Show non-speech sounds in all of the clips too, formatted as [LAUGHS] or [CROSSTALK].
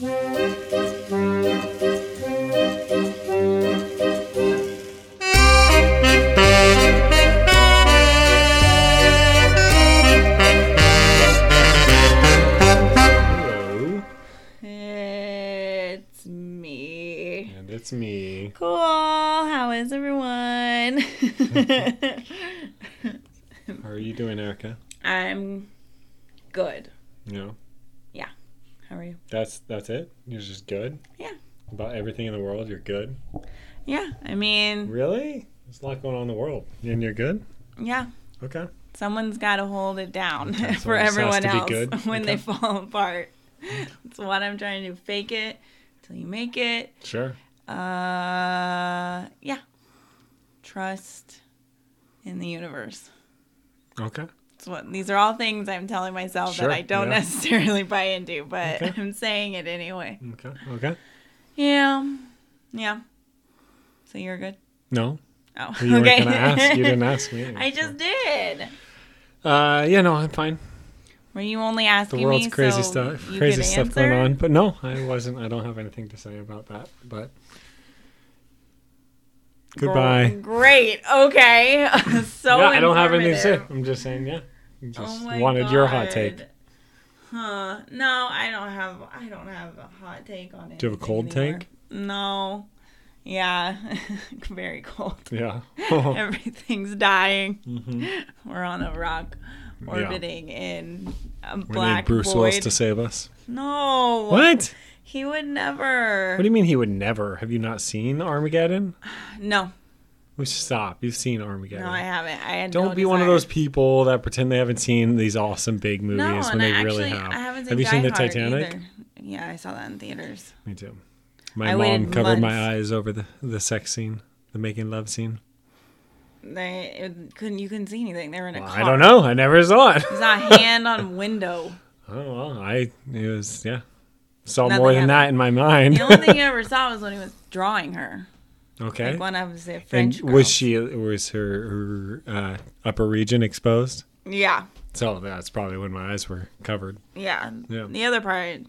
Música That's it? You're just good? Yeah. About everything in the world, you're good? Yeah. I mean, Really? There's a lot going on in the world. And you're good? yeah. Okay. Someone's got to hold it down Okay, [LAUGHS] for someone just has everyone else [LAUGHS] when Okay. they fall apart. That's what I'm trying to do. Fake it till you make it. Sure. Uh, yeah. Trust in the universe. Okay. What these are all things I'm telling myself Sure, that I don't yeah. necessarily buy into, but Okay. [LAUGHS] I'm saying it anyway. Okay. Okay. Yeah. Yeah. So you're good? No. Oh, You okay. ask. You didn't ask me. [LAUGHS] I just did. Uh yeah, no, I'm fine. Were you only asking The world's me crazy so stuff crazy stuff answer? going on. But no, I wasn't I don't have anything to say about that. But goodbye. Great. Okay. [LAUGHS] so yeah, I don't have anything to say. I'm just saying, yeah. Just Oh wanted your hot take. Huh? No, I don't have. I don't have a hot take on it. Do you have a cold take? No. Yeah, [LAUGHS] very cold. Yeah. [LAUGHS] [LAUGHS] Everything's dying. hmm We're on a rock, orbiting in a We black need Bruce void. Willis to save us. No. What? He would never. What do you mean he would never? Have you not seen Armageddon? No, We stop. You've seen Armageddon. no, I haven't. I had Don't no be one of those people that pretend they haven't seen these awesome big movies No, when they I really actually, have. I haven't seen have you seen the Titanic? either. Yeah, I saw that in theaters. Me too. My I mom covered my eyes over the, the sex scene, the making love scene. They it couldn't. You couldn't see anything. They were in a Well, car. I don't know. I never saw it. It's a hand on window. [LAUGHS] Oh well, I it was yeah. Saw Nothing more than happened. that in my mind. The only thing you [LAUGHS] ever saw was when he was drawing her. Okay. Like one of the and French girls. was she was her, her uh, upper region exposed? Yeah, So that's probably when my eyes were covered, yeah. Yeah. The other part,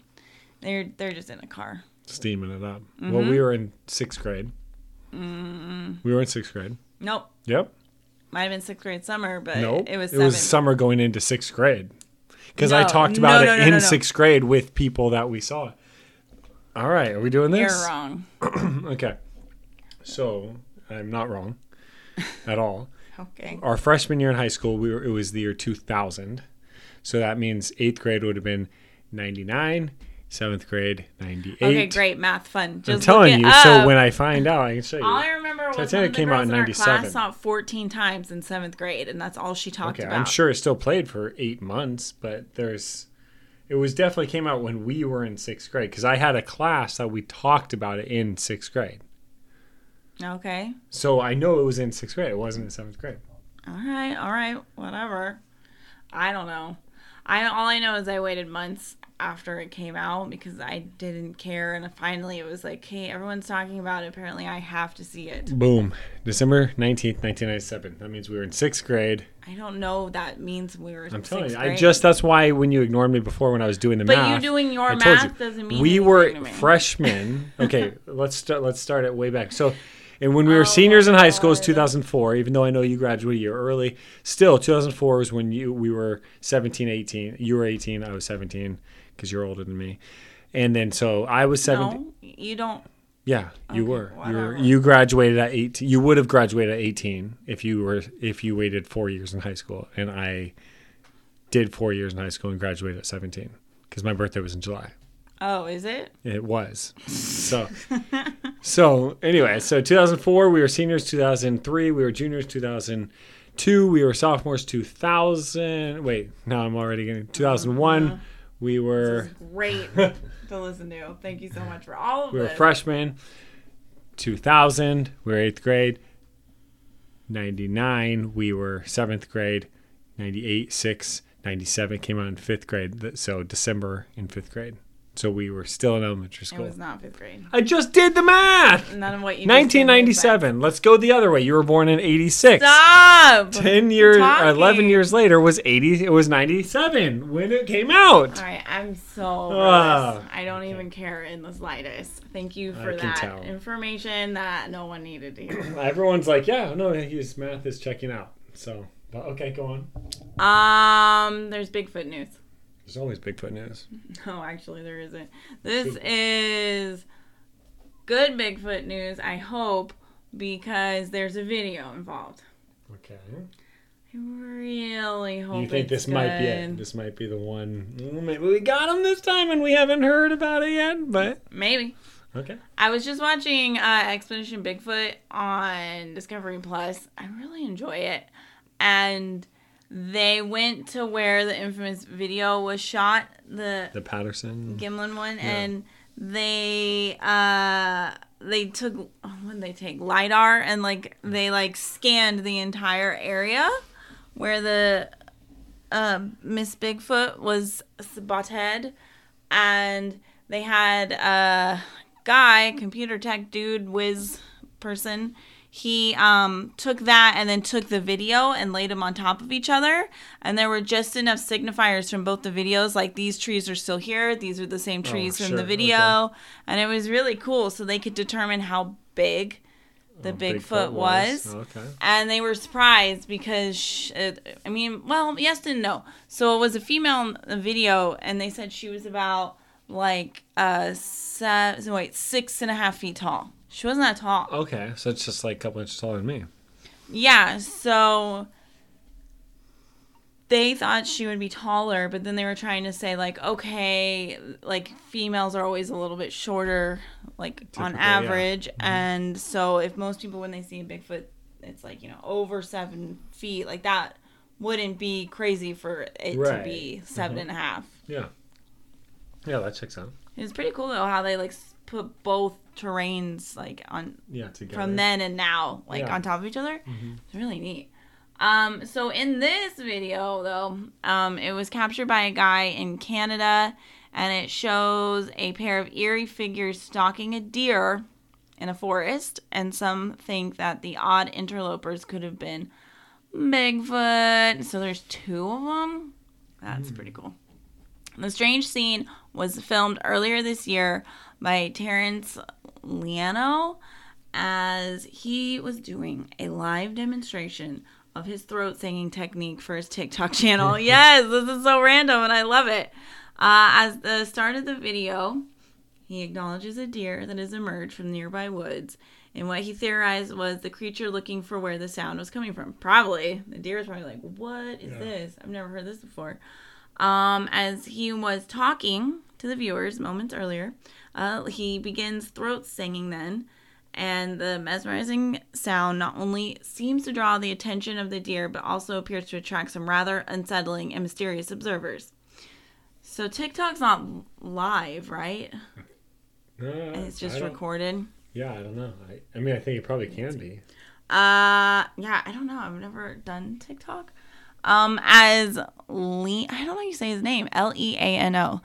they're they're just in a car. steaming it up. Mm-hmm. Well, we were in sixth grade. Mm, We were in sixth grade. nope. Yep. Might have been sixth grade summer, but Nope. it was it was summer going into sixth grade. Because I No, talked no, about no, it in no, no. sixth grade with people that we saw. All right, are we doing this? You're wrong. [CLEARS THROAT] Okay. So I'm not wrong at all. [LAUGHS] Okay. Our freshman year in high school, we were, it was the year 2000. So that means eighth grade would have been 99, seventh grade 98. Okay, great math fun. Just I'm telling you. So when I find out, I can show you. all I remember was Titanic came out in in our 97. class saw it 14 times in seventh grade, and that's all she talked Okay, about. I'm sure it still played for eight months, but there's, it was definitely came out when we were in sixth grade because I had a class that we talked about it in sixth grade. Okay. So I know it was in sixth grade. It wasn't in seventh grade. All right. All right. Whatever. I don't know. I all I know is I waited months after it came out because I didn't care, and finally it was like, hey, everyone's talking about it. Apparently, I have to see it. Boom, December nineteenth, nineteen ninety-seven. That means we were in sixth grade. I don't know. if That means we were. I'm telling you, sixth I just that's why when you ignored me before when I was doing the But math. But you doing your I math you, doesn't mean we were freshmen. Okay, [LAUGHS] let's start. Let's start it way back. So, and when we were oh, seniors in high school, it was Oh 2004. Even though I know you graduated a year early, still 2004 was when you we were 17, 18. You were 18. I was 17 because you're older than me. And then so I was 17. No, you don't. Yeah, you Okay, were. You were. You graduated at 18. You would have graduated at 18 if you were if you waited 4 years in high school and I did 4 years in high school and graduated at 17 cuz my birthday was in July. Oh, is it? It was. So [LAUGHS] So, anyway, so 2004 we were seniors, 2003 we were juniors, 2002 we were sophomores, 2000 Wait, now I'm already getting 2001 uh-huh. we were great [LAUGHS] to listen to. Thank you so much for all of We were freshmen. 2000, we were eighth grade. 99, we were seventh grade. 98, 6, 97 came out in fifth grade. So December in fifth grade. So we were still in elementary school. It was not fifth grade. I just did the math. None of what you. made 1997. Let's go the other way. You were born in 86. Stop. 10 years, or 11 years later was 80. It was 97 when it came out. All right, I'm so. Nervous. I don't even care in the slightest. Thank you for that tell. information that no one needed to hear. [CLEARS THROAT] Everyone's like, yeah, no, his math is checking out. So, but okay, go on. Um, there's Bigfoot news. There's always Bigfoot news. [LAUGHS] No, actually, there isn't. This is good Bigfoot news, I hope, because there's a video involved. Okay. I really hope You think this might be it? This might be the one. mm, Maybe we got him this time and we haven't heard about it yet, but Maybe. okay. I was just watching uh, Expedition Bigfoot on Discovery Plus. I really enjoy it. And they went to where the infamous video was shot, the The Patterson. Gimlin one, and they uh they took what did they take lidar and like they like scanned the entire area where the uh, Miss Bigfoot was spotted, and they had a guy, computer tech dude, whiz person. He um, took that and then took the video and laid them on top of each other. And there were just enough signifiers from both the videos, like these trees are still here, these are the same trees from Oh, sure, the video. And it was really cool. So they could determine how big the Oh, Bigfoot, was. Okay. And they were surprised because, sh uh, I mean, well, yes and no. So it was a female in the video, and they said she was about like uh, se- wait, six and a half feet tall. She wasn't that tall. Okay, so it's just like a couple inches taller than me. Yeah, so they thought she would be taller, but then they were trying to say like, okay, like females are always a little bit shorter, like on Typically, yeah. average, mm-hmm. and so if most people when they see a Bigfoot, it's like you know over seven feet, like that wouldn't be crazy for it to be mm-hmm. 7 and a half. Yeah. Yeah, that checks out. It's pretty cool though how they like put both terrains like on Yeah, together. from then and now, like Yeah. on top of each other. Mhm. It's really neat. Um, so in this video, though, um, it was captured by a guy in Canada, and it shows a pair of eerie figures stalking a deer in a forest, and some think that the odd interlopers could have been Bigfoot. So there's two of them. That's pretty cool. The strange scene was filmed earlier this year by Terrence Leano as he was doing a live demonstration of his throat singing technique for his TikTok channel. [LAUGHS] yes, this is so random and I love it. Uh, as the start of the video, he acknowledges a deer that has emerged from nearby woods. And what he theorized was the creature looking for where the sound was coming from. Probably. The deer is probably like, What is Yeah. this? I've never heard this before. Um, as he was talking to the viewers moments earlier, uh, he begins throat singing then. And the mesmerizing sound not only seems to draw the attention of the deer, but also appears to attract some rather unsettling and mysterious observers. So TikTok's not live, right? [LAUGHS] Uh, It's just recorded. Yeah, I don't know. I, I mean, I think it probably can be. Uh, yeah, I don't know. I've never done TikTok. Um, as Le- I don't know how you say his name. L E A N O.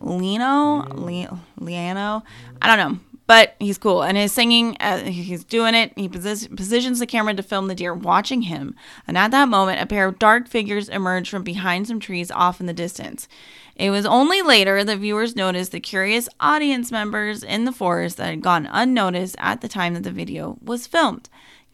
Lino, Le- Liano. I don't know, but he's cool and his singing. Uh, he's doing it. He posi- positions the camera to film the deer watching him, and at that moment, a pair of dark figures emerge from behind some trees off in the distance. It was only later that viewers noticed the curious audience members in the forest that had gone unnoticed at the time that the video was filmed.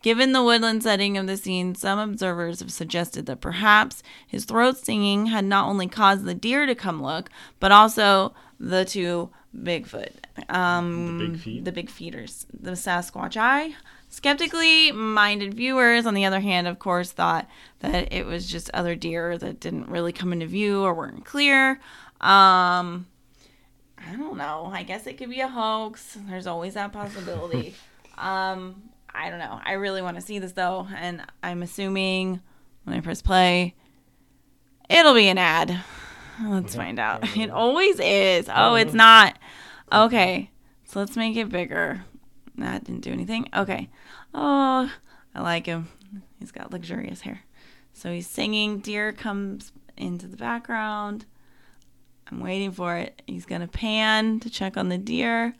Given the woodland setting of the scene, some observers have suggested that perhaps his throat singing had not only caused the deer to come look, but also the two Bigfoot, um, The big feet? the big feeders, the Sasquatch eye. Skeptically minded viewers, on the other hand, of course, thought that it was just other deer that didn't really come into view or weren't clear. Um, I don't know. I guess it could be a hoax. There's always that possibility. [LAUGHS] um, I don't know. I really want to see this though, and I'm assuming when I press play, it'll be an ad. Let's find out. [LAUGHS] It always is. Oh, it's not. Okay, so let's make it bigger. That didn't do anything. Okay. Oh, I like him. He's got luxurious hair. So he's singing. Deer comes into the background. I'm waiting for it. He's gonna pan to check on the deer.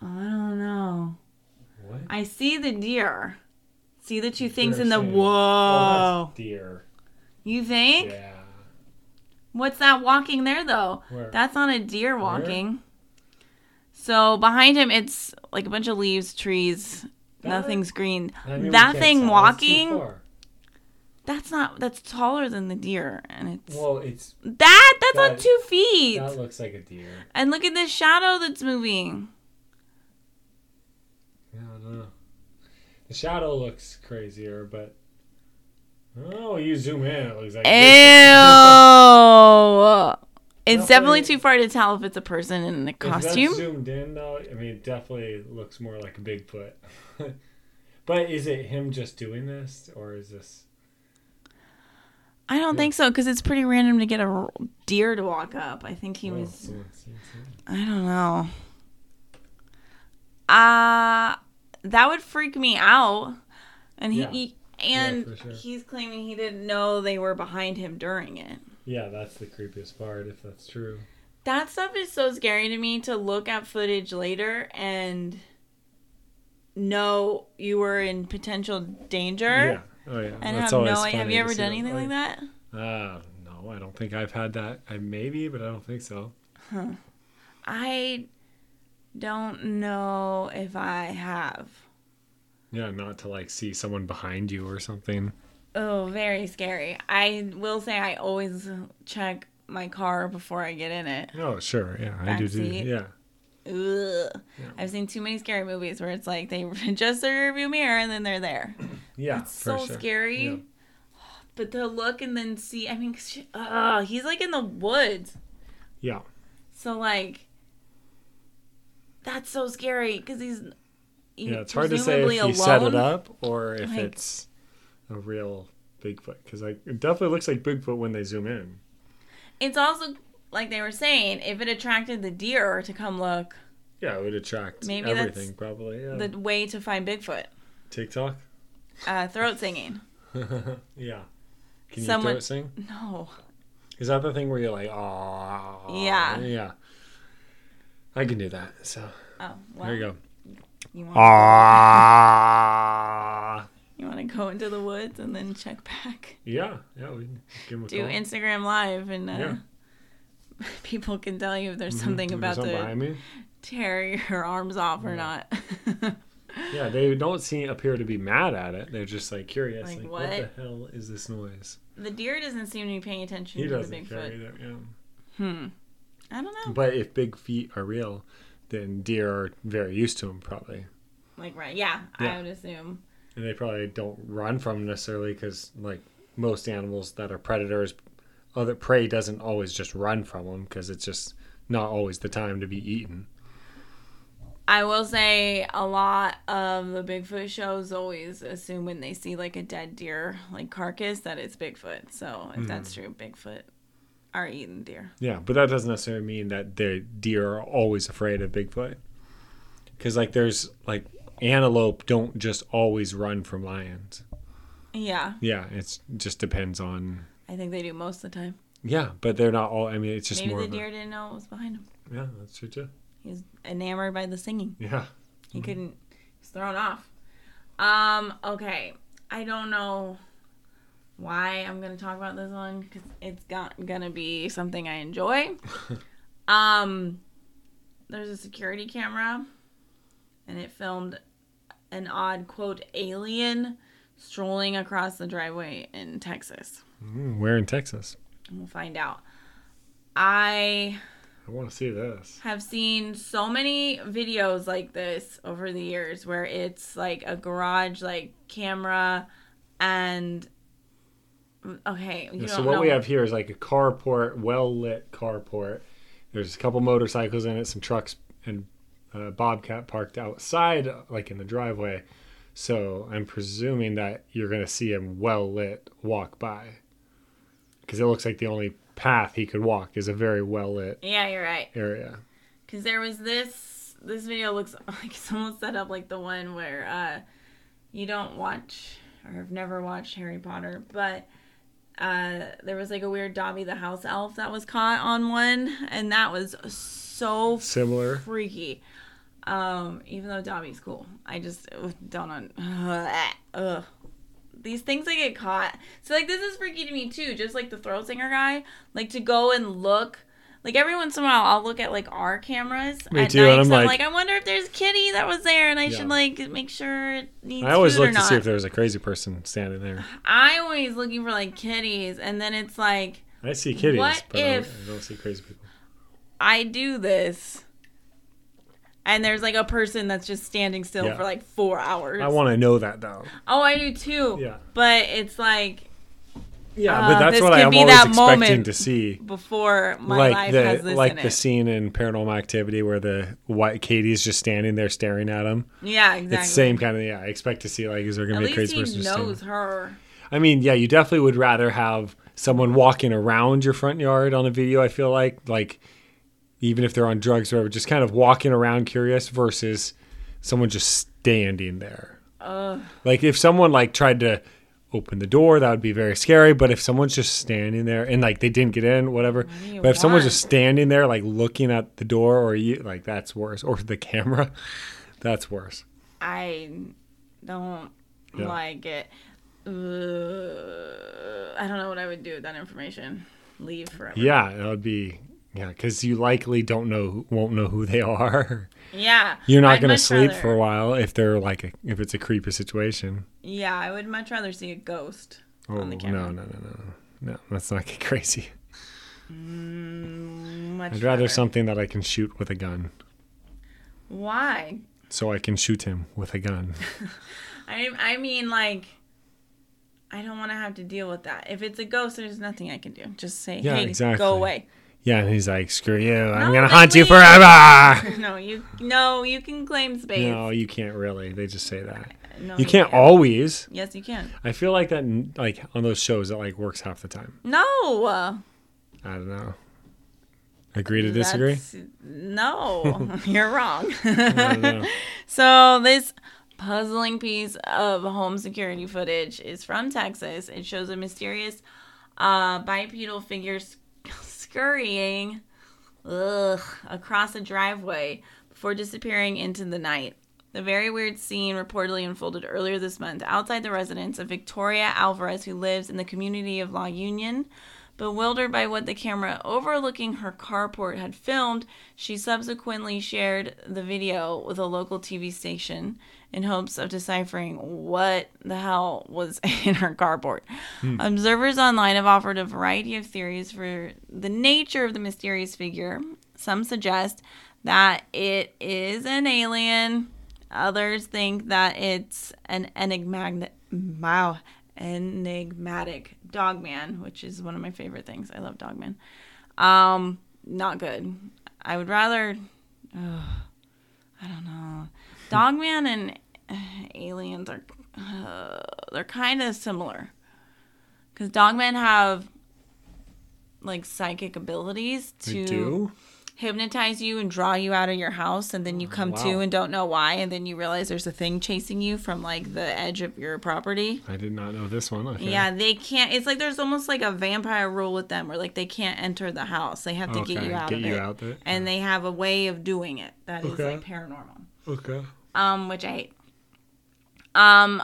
I don't know. What? I see the deer. See the two things in the saying- whoa. Oh, deer. you think? Yeah. What's that walking there though? Where? That's not a deer walking. So behind him, it's like a bunch of leaves, trees. That- Nothing's green. I mean, that thing tell. That's too walking, that's not. That's taller than the deer, and it's Well, it's that. That's that- on two feet. that looks like a deer. And look at this shadow that's moving. Yeah, I don't know. The shadow looks crazier, but oh, you zoom in, it looks like. Ew. [LAUGHS] It's Definitely- definitely too far to tell if it's a person in a costume. zoomed in though, I mean, it definitely looks more like a Bigfoot. [LAUGHS] but is it him just doing this, or is this? I don't Yeah. think so because it's pretty random to get a deer to walk up. I think he Oh, was. seen something. I don't know. Uh that would freak me out. And he, Yeah. he and for sure. he's claiming he didn't know they were behind him during it. Yeah, that's the creepiest part, if that's true. That stuff is so scary to me to look at footage later and know you were in potential danger Yeah. Oh yeah. and that's have no idea. Have you ever done anything like that? Uh, no, I don't think I've had that. I maybe, but I don't think so. Huh. I don't know if I have. Yeah, not to like see someone behind you or something. Oh, very scary. I will say I always check my car before I get in it. Oh, sure. Yeah, I do. Backseat. yeah. Ugh. Yeah. I've seen too many scary movies where it's like they [LAUGHS] adjust their rearview mirror and then they're there. [CLEARS THROAT] Yeah. It's so sure. scary. Yeah. [SIGHS] But to look and then see, I mean, sh- uh, he's like in the woods. Yeah. So, like, that's so scary because he's. Yeah, it's hard to say if he set it up or if Like- it's a real Bigfoot. Because like it definitely looks like Bigfoot when they zoom in. It's also, like they were saying, if it attracted the deer to come look, Yeah, it would attract Maybe everything probably. Yeah. the way to find Bigfoot. TikTok. Uh, throat singing. [LAUGHS] yeah. Can you Someone- throat sing? No. Is that the thing where you're like, oh, Yeah. yeah? I can do that. So Oh, well. there you go. You want, Ah. you want to go into the woods and then check back? Yeah, yeah. We can give him a Do call. Instagram Live and uh, Yeah. [LAUGHS] people can tell you if there's Mhm. something There's about to behind tear your arms off or not. Yeah, they don't seem appear to be mad at it. They're just like curious. Like, Like, what? what? the hell is this noise? the deer doesn't seem to be paying attention He to the doesn't care Bigfoot. either. Yeah. Hmm. I don't know. But if big feet are real, then deer are very used to them probably, Like, right. Yeah, Yeah. I would assume. and they probably don't run from them necessarily because like most animals that are predators, other prey doesn't always just run from them because it's just not always the time to be eaten. I will say a lot of the Bigfoot shows always assume when they see like a dead deer, like carcass, that it's Bigfoot. So if that's Mm-hmm. true, Bigfoot are eating deer. Yeah, but that doesn't necessarily mean that the deer are always afraid of Bigfoot. Because like there's like antelope don't just always run from lions. Yeah, Yeah, it's just depends on. I think they do most of the time. Yeah, but they're not all. I mean, it's just Maybe more. the of a- deer didn't know it was behind him. yeah, that's true too. He was enamored by the singing. Yeah. He couldn't. He's thrown off. Um. Okay. I don't know why I'm gonna talk about this one because it's got, gonna be something I enjoy. [LAUGHS] um. There's a security camera, and it filmed an odd quote alien strolling across the driveway in Texas. Mm, where in Texas? And we'll find out. I I want to see this. have seen so many videos like this over the years where it's like a garage like camera and okay you so what know. we have here is like a carport, well lit carport. There's a couple motorcycles in it, some trucks, and a bobcat parked outside, like in the driveway. So I'm presuming that you're gonna see him well lit walk by, because it looks like the only path he could walk is a very well lit yeah you're right area. because there was this this video looks [LAUGHS] like it's almost set up like the one where uh you don't watch or have never watched harry potter but uh, there was like a weird Dobby the house elf that was caught on one, and that was so Similar. freaky. Um, even though Dobby's cool, I just don't. Un-. These things that get caught. So like this is freaky to me too. Just like the throat singer guy, like to go and look. Like every once in a while, I'll look at like our cameras Me at too, night. and I'm like- like, I wonder if there's a kitty that was there, and I Yeah. should like make sure it needs to be there. I always look to not. see if there's a crazy person standing there. I always looking for like kitties, and then it's like I see kitties, What but I don't, if- I don't see crazy people. I do this, and there's like a person that's just standing still Yeah. for like four hours. I want to know that though. oh, I do too. Yeah. But it's like Yeah, Uh, but that's what I'm always expecting to see. before my like life the has this like in the it. scene in Paranormal Activity where the white Katie's just standing there staring at him. yeah, exactly. It's the same kind of yeah. I expect to see like is there gonna be a crazy he person? just standing- knows her. I mean, yeah, you definitely would rather have someone walking around your front yard on a video. I feel like like even if they're on drugs or whatever, just kind of walking around curious versus someone just standing there. Ugh. Like if someone like tried to open the door, that would be very scary. But if someone's just standing there and like they didn't get in, whatever. you But if someone's just standing there, like looking at the door, or you like that's worse, or the camera, [LAUGHS] that's worse. I don't Yeah. like it. I don't know what I would do with that information. Leave forever. Yeah, that would be yeah, because you likely don't know, won't know who they [LAUGHS] are. Yeah. You're not I'd gonna sleep rather- for a while if they're like a, if it's a creepy situation. Yeah, I would much rather see a ghost Oh on the camera. no, no, no, no, no! Let's not get [LAUGHS] crazy. Mm, much I'd rather something that I can shoot with a gun, Why? so I can shoot him with a gun. [LAUGHS] I I mean like I don't want to have to deal with that. If it's a ghost, there's nothing I can do. Just say, Yeah, "Hey, exactly. go away." Yeah, and he's like, "Screw you! I'm No, gonna they hunt you forever." [LAUGHS] no, you no, you can claim space. no, you can't really. They just say that. No, You can't always. Yes, you can. I feel like that, like on those shows, that like works half the time. No. I don't know. Agree to disagree? That's- No, [LAUGHS] you're wrong. [LAUGHS] I don't know. So this puzzling piece of home security footage is from Texas. It shows a mysterious uh, bipedal figure scurrying ugh, across a driveway before disappearing into the night. The very weird scene reportedly unfolded earlier this month outside the residence of Victoria Alvarez, who lives in the community of La Union. Bewildered by what the camera overlooking her carport had filmed, she subsequently shared the video with a local TV station in hopes of deciphering what the hell was [LAUGHS] in her carport. Observers online have offered a variety of theories for the nature of the mysterious figure. Some suggest that it is an alien. Others think that it's an enigmatic, wow, enigmatic dogman, which is one of my favorite things. I love dogman. Um, not good. I would rather, ugh, I don't know, dogman and uh, aliens are, uh, they're kind of similar, because dogmen have like psychic abilities to hypnotize you and draw you out of your house and then you come to and don't know why and then you realize there's a thing chasing you from like the edge of your property I did not know this one. Okay. yeah they can't it's like there's almost like a vampire rule with them where like they can't enter the house they have to get you out get of you it out there. and they have a way of doing it that is Okay. like paranormal Okay. um which i hate um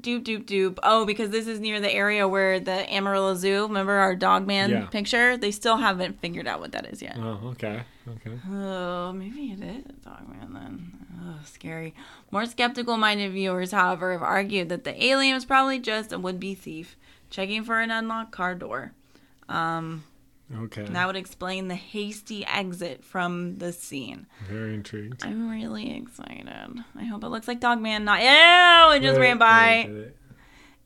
doop doop doop oh because this is near the area where the amarillo zoo remember our dogman Yeah. picture they still haven't figured out what that is yet Oh, okay. Okay. Oh, maybe it is a Dogman then. Oh, scary. More skeptical minded viewers, however, have argued that the alien was probably just a would be thief checking for an unlocked car door. Um, Okay. that would explain the hasty exit from the scene. Very intrigued. I'm really excited. I hope it looks like Dogman, not. Ew, it just Wait, ran by. wait,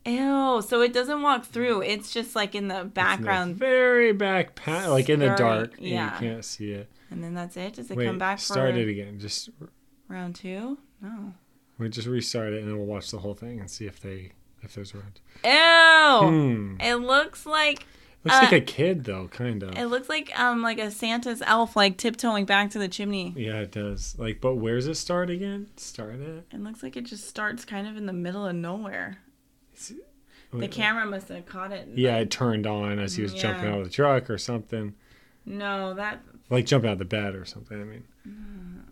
Ew, so it doesn't walk through. It's just like in the it's in the background. very back, like in the dark. yeah. You can't see it. And then that's it. Does it Wait, come back for start it again. Just round two? No. we just restart it and then we'll watch the whole thing and see if they if there's rounds. Ew. Hmm. It looks like Looks Uh, like a kid though, kind of. it looks like um like a Santa's elf like tiptoeing back to the chimney. Yeah, it does. Like, but where's it start again? Start it. It looks like it just starts kind of in the middle of nowhere. The camera must have caught it. Yeah, like- it turned on as he was jumping out of the truck or something. No, that. Like jumping out of the bed or something. I mean. Mm.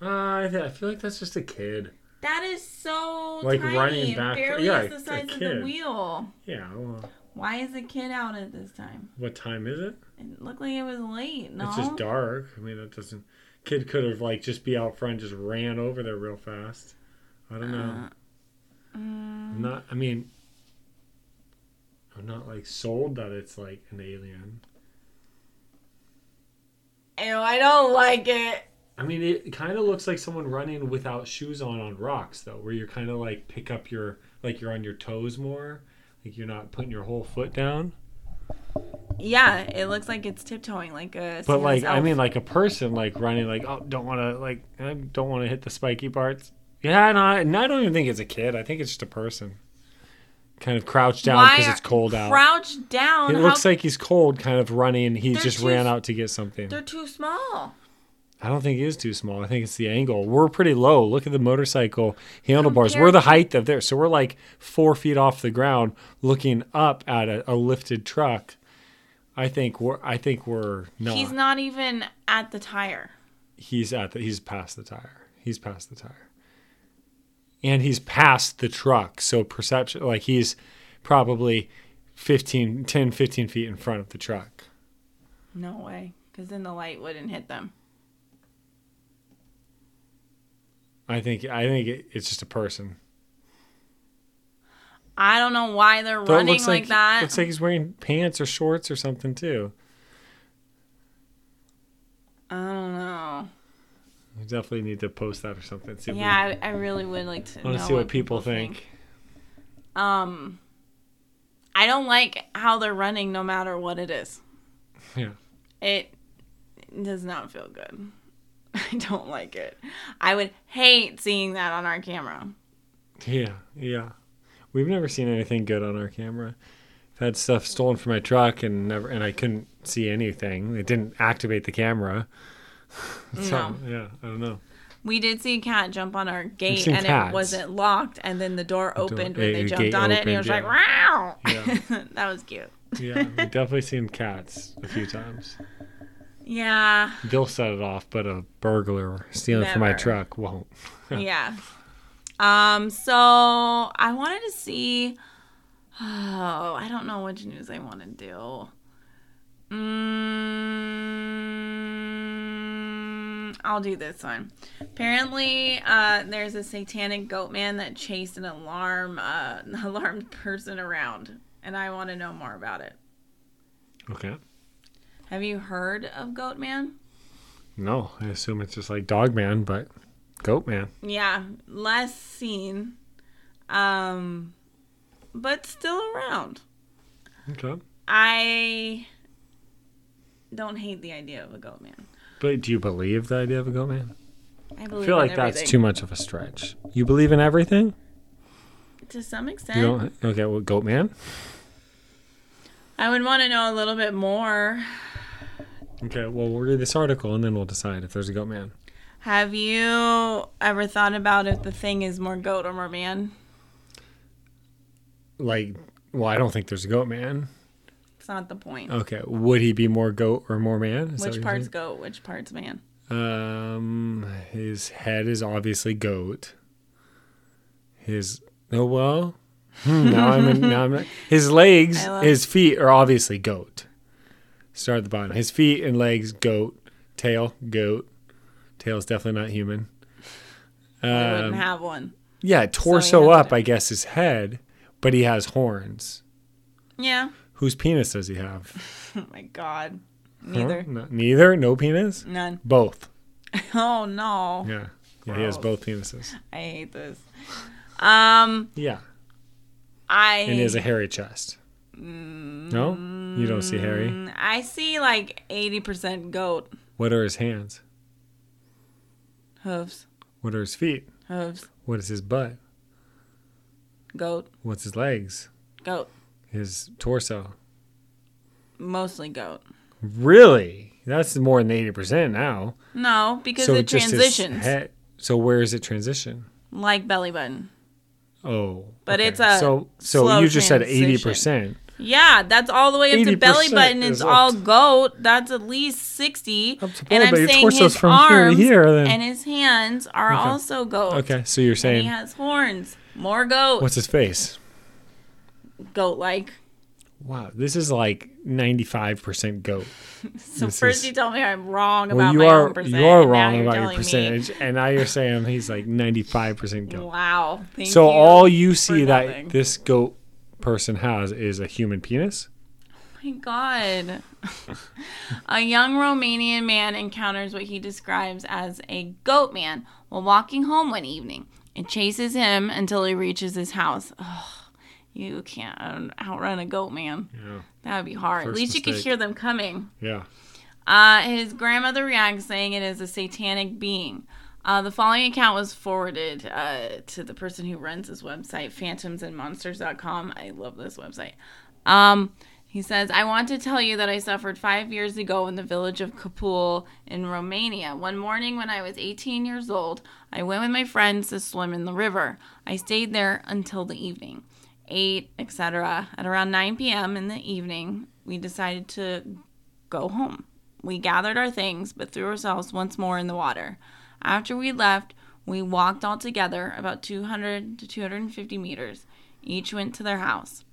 Uh, I, th- I feel like that's just a kid. That is so Like tiny. running back- barely yeah, the size of the wheel. Yeah. Well, Why is the kid out at this time? what time is it? It looked like it was late. No. It's just dark. I mean, it doesn't. Kid could have like just be out front, just ran over there real fast. I don't know. Uh, I'm mm, not. I mean, I'm not like sold that it's like an alien. ew, I don't like it. I mean, it kind of looks like someone running without shoes on on rocks, though, where you're kind of like pick up your like you're on your toes more, like you're not putting your whole foot down. Yeah, it looks like it's tiptoeing like a. But like, Santa's I mean, like a person like running, like oh, don't want to like I don't want to hit the spiky parts. Yeah, no, I, and I don't even think it's a kid. I think it's just a person, kind of crouched down because it's cold out. crouched down. It how- looks like he's cold, kind of running. He They're just too ran out to get something. they're too small. I don't think it is too small. I think it's the angle. We're pretty low. Look at the motorcycle handlebars. we're the height of there. So we're like four feet off the ground looking up at a, a lifted truck. I think we're I think we're not. He's not even at the tire. he's at the he's past the tire. He's past the tire. And he's past the truck. So perception like he's probably 15 10 15 feet in front of the truck. No way, because then the light wouldn't hit them. I think I think it, it's just a person. I don't know why they're Though running like, like that. Looks like he's wearing pants or shorts or something too. I don't know. We definitely need to post that or something. See if we- Yeah, I, I really would like to. I want to see what people think. Um, I don't like how they're running, no matter what it is. Yeah. It does not feel good. [LAUGHS] I don't like it. I would hate seeing that on our camera. Yeah, yeah. We've never seen anything good on our camera. I've had stuff stolen from my truck and never and I couldn't see anything. It didn't activate the camera. [LAUGHS] so, No. yeah, I don't know. We did see a cat jump on our gate, and cats. it wasn't locked, and then the door opened when eh, they jumped on it, and he was opened, like, "Wow!" Yeah. [LAUGHS] that was cute. Yeah, we've definitely seen cats a few times. Yeah, They'll set it off, but a burglar stealing from my truck won't. [LAUGHS] yeah. Um. So I wanted to see. Oh, I don't know which news I want to do. Mm, I'll do this one. Apparently, uh, there's a satanic goat man that chased an alarm, uh, [LAUGHS] alarmed person around, and I want to know more about it. Okay. Have you heard of Goat Man? No, I assume it's just like Dog Man, but Goat Man. Yeah, less seen, um, but still around. Okay. I don't hate the idea of a goat man. But do you believe the idea of a Goat Man? I I believe feel in like that's too much of a stretch. You believe in everything? to some extent. You don't? Okay, well, Goat Man. I would want to know a little bit more. Okay, well, we'll read this article and then we'll decide if there's a Goat Man. Have you ever thought about if the thing is more goat or more man? Like, well, I don't think there's a Goat Man. It's not the point. Okay, would he be more goat or more man? Is which part's goat? Which part's man? Um, his head is obviously goat. His oh well, hmm, now I'm in, now I'm [LAUGHS] his legs, love- his feet are obviously goat. Start at the bottom. His feet and legs goat. Tail goat. Tail's definitely not human. I wouldn't Um, have one. yeah, torso has up. I guess his head, but he has horns. Yeah. Whose penis does he have? [LAUGHS] Oh my god. Huh? Neither. No, neither. No penis. None. Both. [LAUGHS] Oh no. Yeah. Yeah, he has both penises. I hate this. Um, Yeah. I. And he has a hairy chest. No? You don't see hairy? Mm, I see like eighty percent goat What are his hands? hooves. What are his feet? Hooves. What is his butt? Goat. What's his legs? Goat. His torso. Mostly goat. Really? That's more than 80% now. No, because so it just his transitions head- so where is it transition? like belly button. Oh, But it's a so so slow you just said transition. eighty percent. Yeah, that's all the way up to 80% belly button. It's all goat. That's at least sixty. Up to and I'm saying his from here to arms here, then. and his hands are Okay. also goat. Okay, so you're And he has horns. More goat. what's his face? goat like? Wow, this is like ninety five percent goat. [LAUGHS] So This first is- you tell me I'm wrong Well, about you my are own percent. you are wrong about your me- percentage, and now you're saying he's like ninety five percent goat. [LAUGHS] Wow. Thank so all you see that this goat person has is a human penis. Oh my God. [LAUGHS] a young Romanian man encounters what he describes as a goat man while walking home one evening and chases him until he reaches his house. Ugh, you can't outrun a goat man. Yeah, That would be hard. At First least you could hear them coming. yeah. Uh, his grandmother reacts saying it is a satanic being. Uh, the following account was forwarded uh, to the person who runs this website, phantomsandmonsters.com. I love this website. Um, he says, I want to tell you that I suffered five years ago in the village of Capul in Romania. One morning when I was 18 years old, I went with my friends to swim in the river. I stayed there until the evening, ate, etc. At around 9 p.m. in the evening, we decided to go home. We gathered our things, but threw ourselves once more in the water. After we left, we walked all together about 200 to 250 meters. Each went to their house.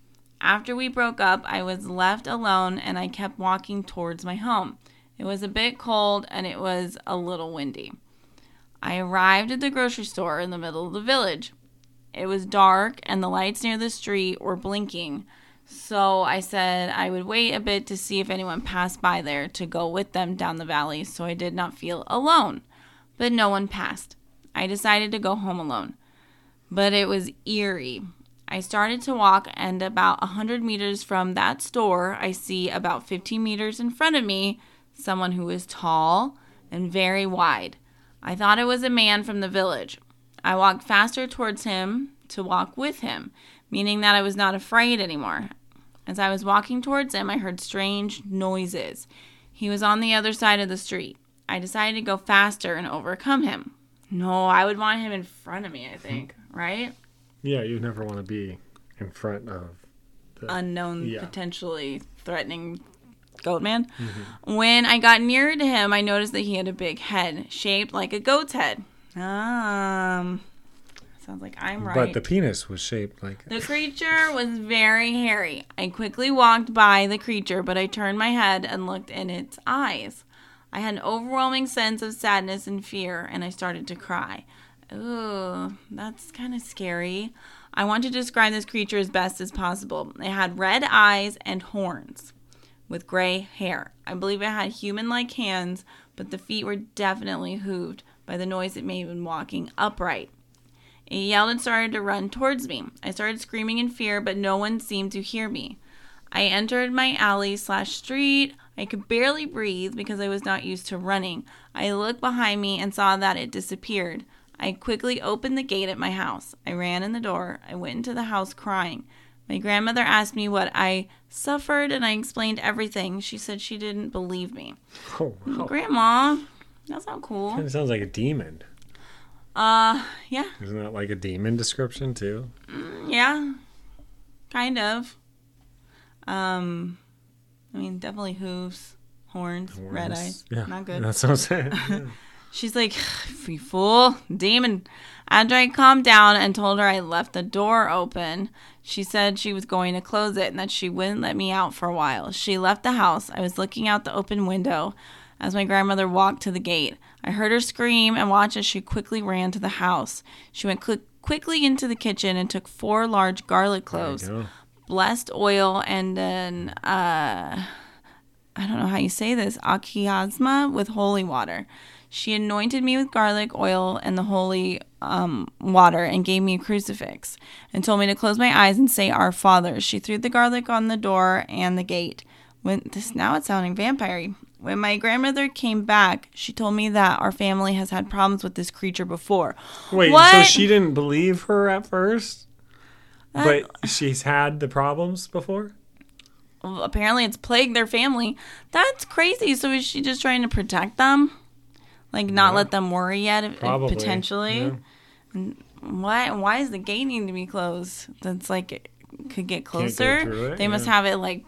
After we broke up, I was left alone and I kept walking towards my home. It was a bit cold and it was a little windy. I arrived at the grocery store in the middle of the village. It was dark and the lights near the street were blinking. So I said I would wait a bit to see if anyone passed by there to go with them down the valley so I did not feel alone. But no one passed. I decided to go home alone. But it was eerie. I started to walk, and about a 100 meters from that store, I see about 15 meters in front of me someone who is tall and very wide. I thought it was a man from the village. I walked faster towards him to walk with him, meaning that I was not afraid anymore. As I was walking towards him, I heard strange noises. He was on the other side of the street. I decided to go faster and overcome him. No, I would want him in front of me, I think, right? Yeah, you never want to be in front of. Unknown, Yeah. potentially threatening goat man. When I got nearer to him, I noticed that he had a big head shaped like a goat's head. Um, sounds like I'm right. But the penis was shaped like. The [LAUGHS] creature was very hairy. I quickly walked by the creature, but I turned my head and looked in its eyes. I had an overwhelming sense of sadness and fear, and I started to cry. Ooh, that's kind of scary. I want to describe this creature as best as possible. It had red eyes and horns with gray hair. I believe it had human like hands, but the feet were definitely hooved by the noise it made when walking upright. It yelled and started to run towards me. I started screaming in fear, but no one seemed to hear me. I entered my alley slash street. I could barely breathe because I was not used to running. I looked behind me and saw that it disappeared. I quickly opened the gate at my house. I ran in the door. I went into the house crying. My grandmother asked me what I suffered, and I explained everything. She said she didn't believe me. Oh, wow. Grandma, that's not cool. Kind sounds like a demon. Uh, yeah, Isn't that like a demon description too? Yeah, kind of. Um, I mean, definitely hooves, horns, red eyes. Yeah, Not good. That's what I'm saying. [LAUGHS] Yeah. She's like, "You fool, demon." After I calmed down and told her I left the door open, she said she was going to close it and that she wouldn't let me out for a while. She left the house. I was looking out the open window as my grandmother walked to the gate. I heard her scream and watched as she quickly ran to the house. She went cl- quickly into the kitchen and took four large garlic cloves. Blessed oil, and then uh, I don't know how you say this, akiasma with holy water. She anointed me with garlic oil and the holy um, water and gave me a crucifix and told me to close my eyes and say Our Father. She threw the garlic on the door and the gate. When this now it's sounding vampire. When my grandmother came back, she told me that our family has had problems with this creature before. Wait, so she didn't believe her at first, but she's had the problems before. Well, apparently it's plagued their family. That's crazy. So is she just trying to protect them? Like not Yeah. let them worry yet if- if Probably potentially? yeah. why why does the gate need to be closed? That's like it could get closer. it, they must have it like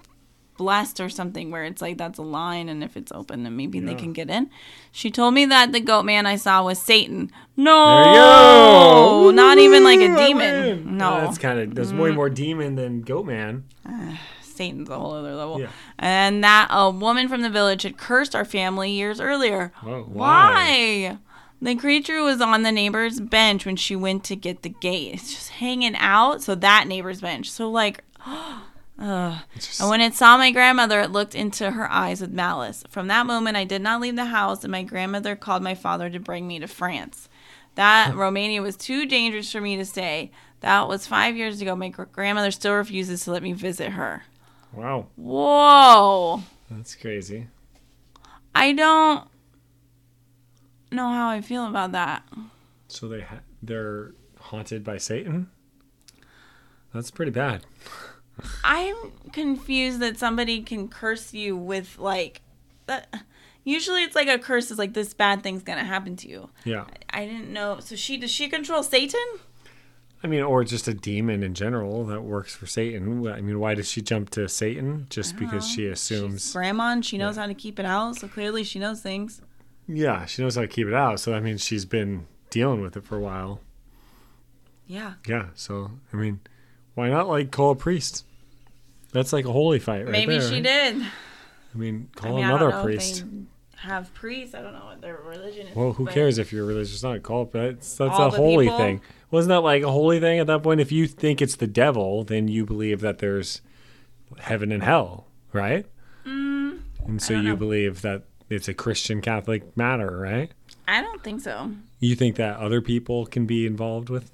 blessed or something where it's like that's a line and if it's open then maybe they can get in. She told me that the goat man I saw was Satan. There you No, go. not even like a demon. No, that's kind of there's way mm. more demon than goat man. [SIGHS] Satan's a whole other level. Yeah. And that a woman from the village had cursed our family years earlier. Oh, Whoa, Why? The creature was on the neighbor's bench when she went to get the gate. It's just hanging out. So that neighbor's bench. So like, [GASPS] [GASPS] ugh. It's And when it saw my grandmother, it looked into her eyes with malice. From that moment, I did not leave the house, and my grandmother called my father to bring me to France. That Romania was too dangerous for me to stay. That was five years ago. My gr- grandmother still refuses to let me visit her. Wow, Whoa. that's crazy. I don't know how I feel about that. So they ha- they're haunted by Satan. That's pretty bad. I'm confused that somebody can curse you with like that. Usually, it's like a curse is like this bad thing's gonna happen to you. Yeah, I didn't know. So she does she control Satan? I mean, or just a demon in general that works for Satan. I mean, why did she jump to Satan? Just because she oh, assumes. Grandma, and she knows how to keep it out. So clearly, she knows things. Yeah, she knows how to keep it out. So that means she's been dealing with it for a while. Yeah. Yeah. So I mean, why not like call a priest? That's like a holy fight, right Maybe there, she right? did. I mean, I call mean, another I don't know priest. If they have priests. I don't know what their religion is. Well, who cares if you're religious or not? Call it. That's that's a holy people? thing. Wasn't that like a holy thing at that point? If you think it's the devil, then you believe that there's heaven and hell, right? Mm, And so you know. believe that it's a Christian Catholic matter, right? I don't think so. You think that other people can be involved with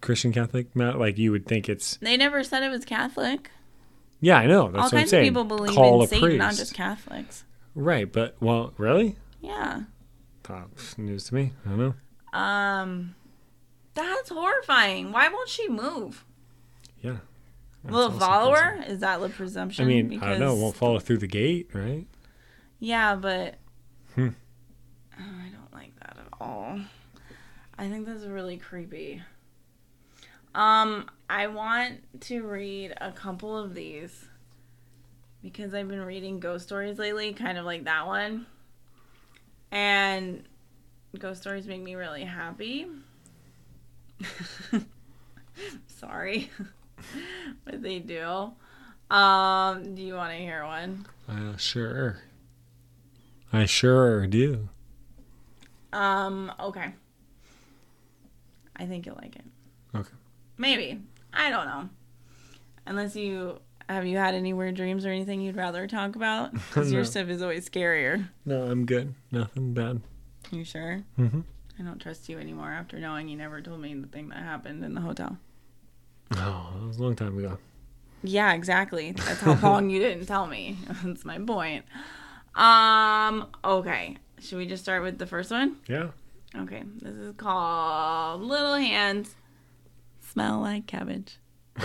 Christian Catholic matter? Like you would think it's. They never said it was Catholic. Yeah, I know. That's All what I'm kinds of saying. people believe Call in a Satan, priest. not just Catholics. Right, but well, really? Yeah. News to me. I don't know. Um, that's horrifying. Why won't she move? Yeah. Will it That's also follow crazy. her? Is that the presumption? I mean, I don't know. Won't follow through the gate, right? Yeah, but Hmm. Oh, I don't like that at all. I think that's really creepy. Um, I want to read a couple of these because I've been reading ghost stories lately, kind of like that one. And ghost stories make me really happy. [LAUGHS] Sorry. [LAUGHS] but they do. Um, do you want to hear one? Uh, sure. I sure do. Um, okay. I think you'll like it. Okay. Maybe. I don't know. Unless you have you had any weird dreams or anything you'd rather talk about? [LAUGHS] Because your stuff is always scarier. No, I'm good. Nothing bad. You sure? Mm-hmm. I don't trust you anymore after knowing you never told me the thing that happened in the hotel. Oh, that was a long time ago. Yeah, exactly. That's how long you didn't tell me. [LAUGHS] That's my point. Um, okay. Should we just start with the first one? Yeah. Okay. This is called Little Hands Smell Like Cabbage. [LAUGHS]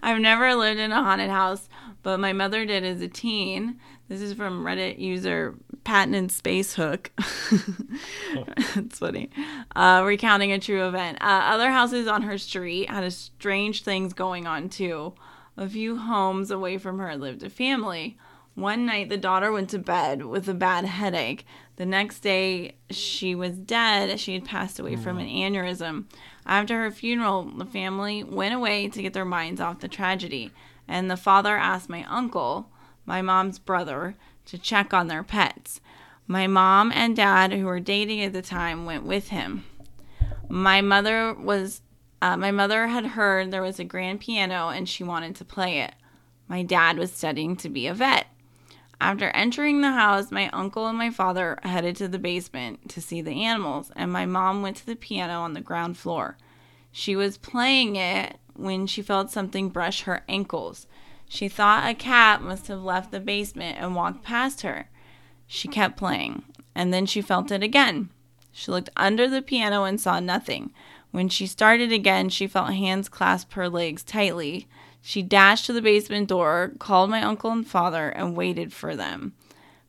I've never lived in a haunted house, but my mother did as a teen. This is from Reddit user Patented Space Hook. [LAUGHS] It's funny. Uh, recounting a true event. Uh, other houses on her street had strange things going on too. A few homes away from her lived a family. One night, the daughter went to bed with a bad headache. The next day, she was dead. She had passed away from an aneurysm. After her funeral, the family went away to get their minds off the tragedy. And the father asked my uncle, my mom's brother, to check on their pets. My mom and dad, who were dating at the time, went with him. My mother was uh, my mother had heard there was a grand piano and she wanted to play it. My dad was studying to be a vet. After entering the house, my uncle and my father headed to the basement to see the animals, and my mom went to the piano on the ground floor. She was playing it when she felt something brush her ankles. She thought a cat must have left the basement and walked past her. She kept playing, and then she felt it again. She looked under the piano and saw nothing. When she started again, she felt hands clasp her legs tightly. She dashed to the basement door, called my uncle and father, and waited for them.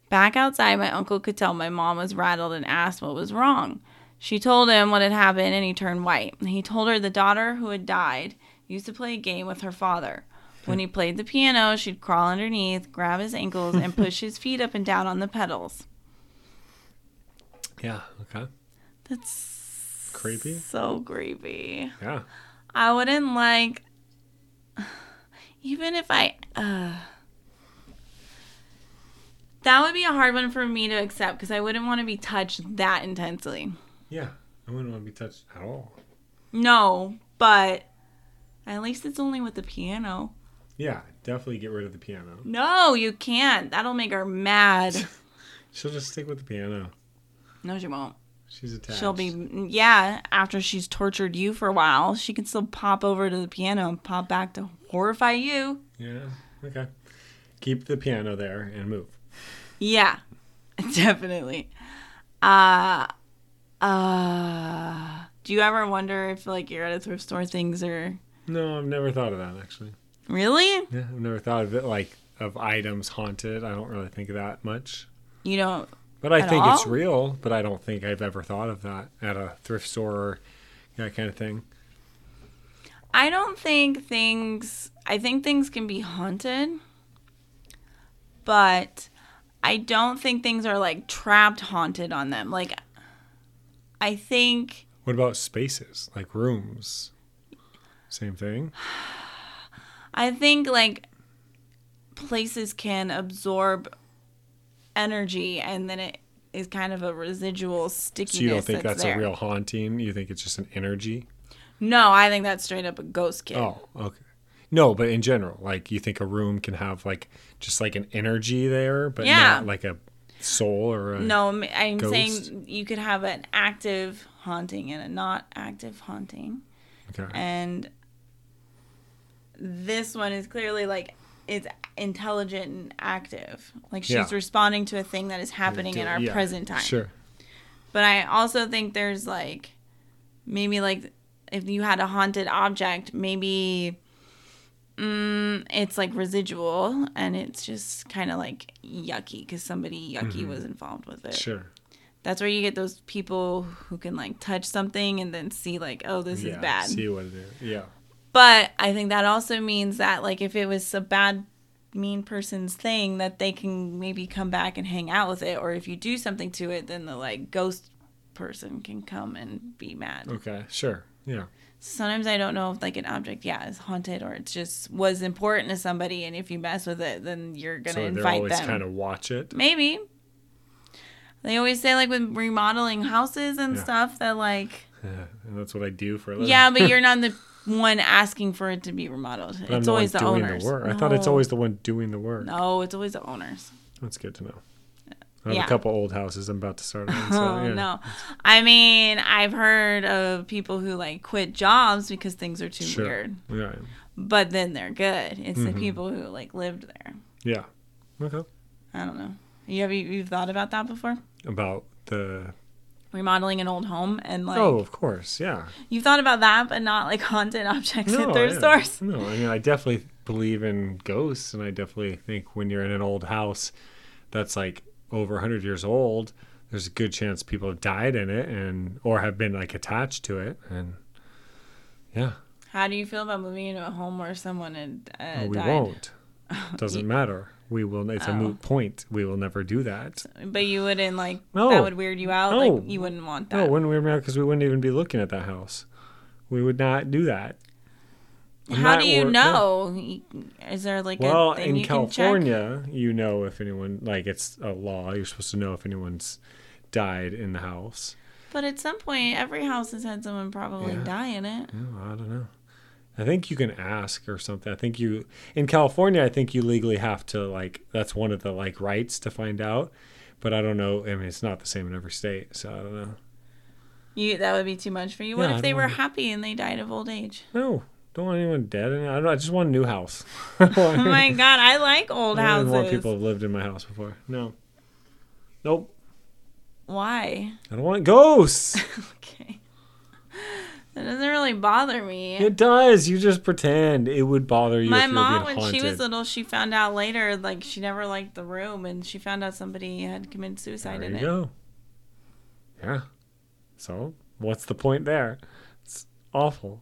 Back outside, my uncle could tell my mom was rattled and asked what was wrong. She told him what had happened and he turned white. He told her the daughter who had died used to play a game with her father. When he played the piano, she'd crawl underneath, grab his ankles, and push his feet up and down on the pedals. Yeah. Okay. That's Creepy. so creepy. Yeah. I wouldn't like, even if I, uh, that would be a hard one for me to accept because I wouldn't want to be touched that intensely. Yeah. I wouldn't want to be touched at all. No, but at least it's only with the piano. Yeah. Definitely get rid of the piano. No, you can't. That'll make her mad. [LAUGHS] She'll just stick with the piano. No, she won't. She's attached. She'll be, yeah, after she's tortured you for a while, she can still pop over to the piano and pop back to horrify you. Yeah. Okay. Keep the piano there and move. Yeah, [LAUGHS] definitely. Uh, uh, do you ever wonder if, like, you're at a thrift store, things are. No, I've never thought of that actually. Really? Yeah, I've never thought of it like of items haunted. I don't really think of that much. You don't. But I think it's real, but I don't think I've ever thought of that at a thrift store or that kind of thing. I don't think things. I think things can be haunted, but I don't think things are like trapped haunted on them. Like, I think What about spaces, like rooms? Same thing. [SIGHS] I think like places can absorb energy, and then it is kind of a residual stickiness. So you don't think that's, that's a real haunting? You think it's just an energy? No, I think that's straight up a ghost kid. Oh, okay. No, but in general, like you think a room can have like just like an energy there, but Yeah. not like a soul or a No, I'm- Ghost? saying you could have an active haunting and a not active haunting. Okay. And this one is clearly like it's intelligent and active. Like she's Yeah. responding to a thing that is happening in our Yeah, present time. Sure. But I also think there's like maybe like if you had a haunted object, maybe mm, it's like residual and it's just kind of like yucky because somebody yucky was involved with it. Mm-hmm. Sure. That's where you get those people who can like touch something and then see like, oh, this yeah. is bad. See what it is. Yeah. But I think that also means that like if it was a bad mean person's thing that they can maybe come back and hang out with it or if you do something to it then the like ghost person can come and be mad. Okay. Sure. Yeah. Sometimes I don't know if like an object yeah is haunted or it just was important to somebody and if you mess with it then you're going to so invite always them. kind of watch it. Maybe. They always say like with remodeling houses and Yeah. stuff that like Yeah, [LAUGHS] and that's what I do for a living. yeah, but you're [LAUGHS] not the one asking for it to be remodeled. But it's the always the doing owners. the work. I thought it's always the one doing the work. No, it's always the owners. That's good to know. I have Yeah. a couple old houses I'm about to start on. So, [LAUGHS] oh no. I mean, I've heard of people who like quit jobs because things are too Sure. weird. Yeah. But then they're good. It's the Mhm. people who like lived there. Yeah. Okay. I don't know. You have you you've thought about that before? About the Remodeling an old home and like oh, of course, yeah. you've thought about that, but not like [LAUGHS] haunted objects No, at thrift yeah. stores. No, I mean I definitely believe in ghosts, and I definitely think when you're in an old house that's like over 100 years old, there's a good chance people have died in it, and or have been like attached to it, and yeah, How do you feel about moving into a home where someone had uh, Well, we died? won't. Doesn't [LAUGHS] matter. We will. It's a Oh. moot point. We will never do that. But you wouldn't like No. that would weird you out. No. Like you wouldn't want that. No, that. wouldn't we? Because we wouldn't even be looking at that house. We would not do that. I'm How do you know? Is there like Well, a in you can check? California, you know if anyone like it's a law. You're supposed to know if anyone's died in the house. But at some point, every house has had someone probably Yeah. die in it. Oh, I don't know. I think you can ask or something. I think you in California. I think you legally have to like. That's one of the like rights to find out. But I don't know. I mean, it's not the same in every state, so I don't know. You that would be too much for you. What Yeah, if they were want- happy and they died of old age? No, don't want anyone dead. In it. I don't. I just want a new house. [LAUGHS] [LAUGHS] Oh my god, I like old I houses. want people have lived in my house before. No. Nope. Why? I don't want ghosts. [LAUGHS] Doesn't really bother me. it does. You just pretend it would bother you. My mom, when haunted. she was little, she found out later, like she never liked the room, and she found out somebody had committed suicide There in you it. go. Yeah. So what's the point there? It's awful.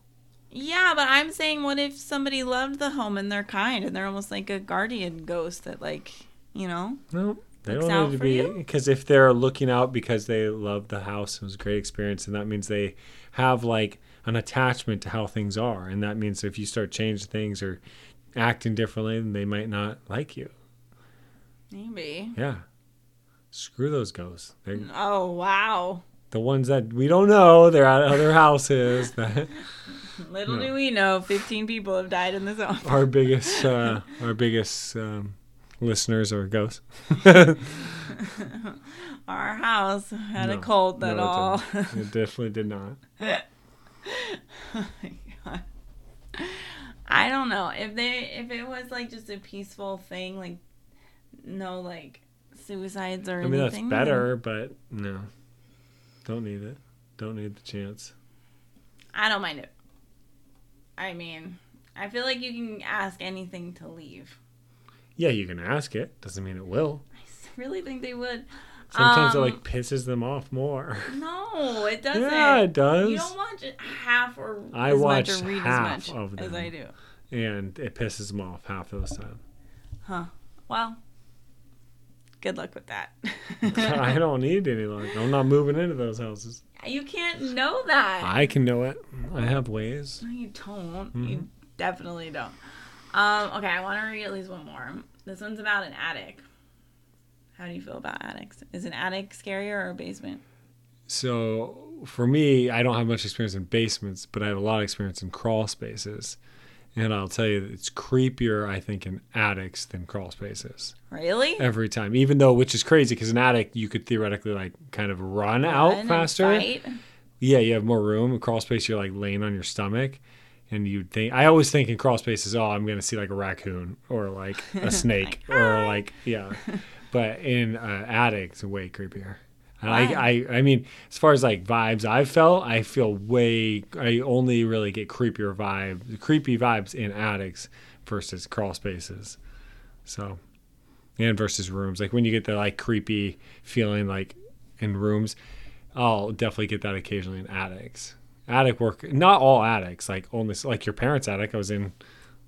Yeah, but I'm saying, what if somebody loved the home and they're kind and they're almost like a guardian ghost that, like, you know? No, they don't need to be because if they're looking out because they love the house, it was a great experience, and that means they have like an attachment to how things are, and that means if you start changing things or acting differently, then they might not like you. Maybe. Yeah, screw those ghosts. They're Oh, wow. the ones that we don't know. They're at other [LAUGHS] houses. That [LAUGHS] Little No. do we know, 15 people have died in this [LAUGHS] home. our biggest, uh, our biggest um, listeners are ghosts. Our house had a No. cult that No, all. It definitely did not. Oh my God. I don't know if they if it was like just a peaceful thing, like no like suicides or I mean, that's anything. better, but no. Don't need it. Don't need the chance. I don't mind it. I mean, I feel like you can ask anything to leave. Yeah, you can ask it. Doesn't mean it will. I really think they would. Sometimes Um, it like pisses them off more. No, it [LAUGHS] doesn't. Yeah, it does. You don't watch half or I as watch much or read half as much of as them. I do. And it pisses them off half of the time. Huh. Well, good luck with that. [LAUGHS] I don't need any luck. I'm not moving into those houses. You can't know that. I can know it. I have ways. No, you don't. Mm-hmm. You definitely don't. Um, okay, I want to read at least one more. This one's about an attic. How do you feel about attics? Is an attic scarier or a basement? So for me, I don't have much experience in basements, but I have a lot of experience in crawl spaces. And I'll tell you, that it's creepier, I think, in attics than crawl spaces. Really? every time even though which is crazy because in an attic you could theoretically like kind of run out Run and faster fight? yeah you have more room in crawl space you're like laying on your stomach and you think i always think in crawl spaces oh i'm gonna see like a raccoon or like a [LAUGHS] snake or [LAUGHS] like yeah [LAUGHS] but in uh, attic it's way creepier and? I, I i mean as far as like vibes i've felt i feel way i only really get creepier vibes creepy vibes in attics versus crawl spaces so and versus rooms. Like when you get the like creepy feeling like in rooms, I'll definitely get that occasionally in attics. Attic work, not all attics. Like only like your parents' attic. I was in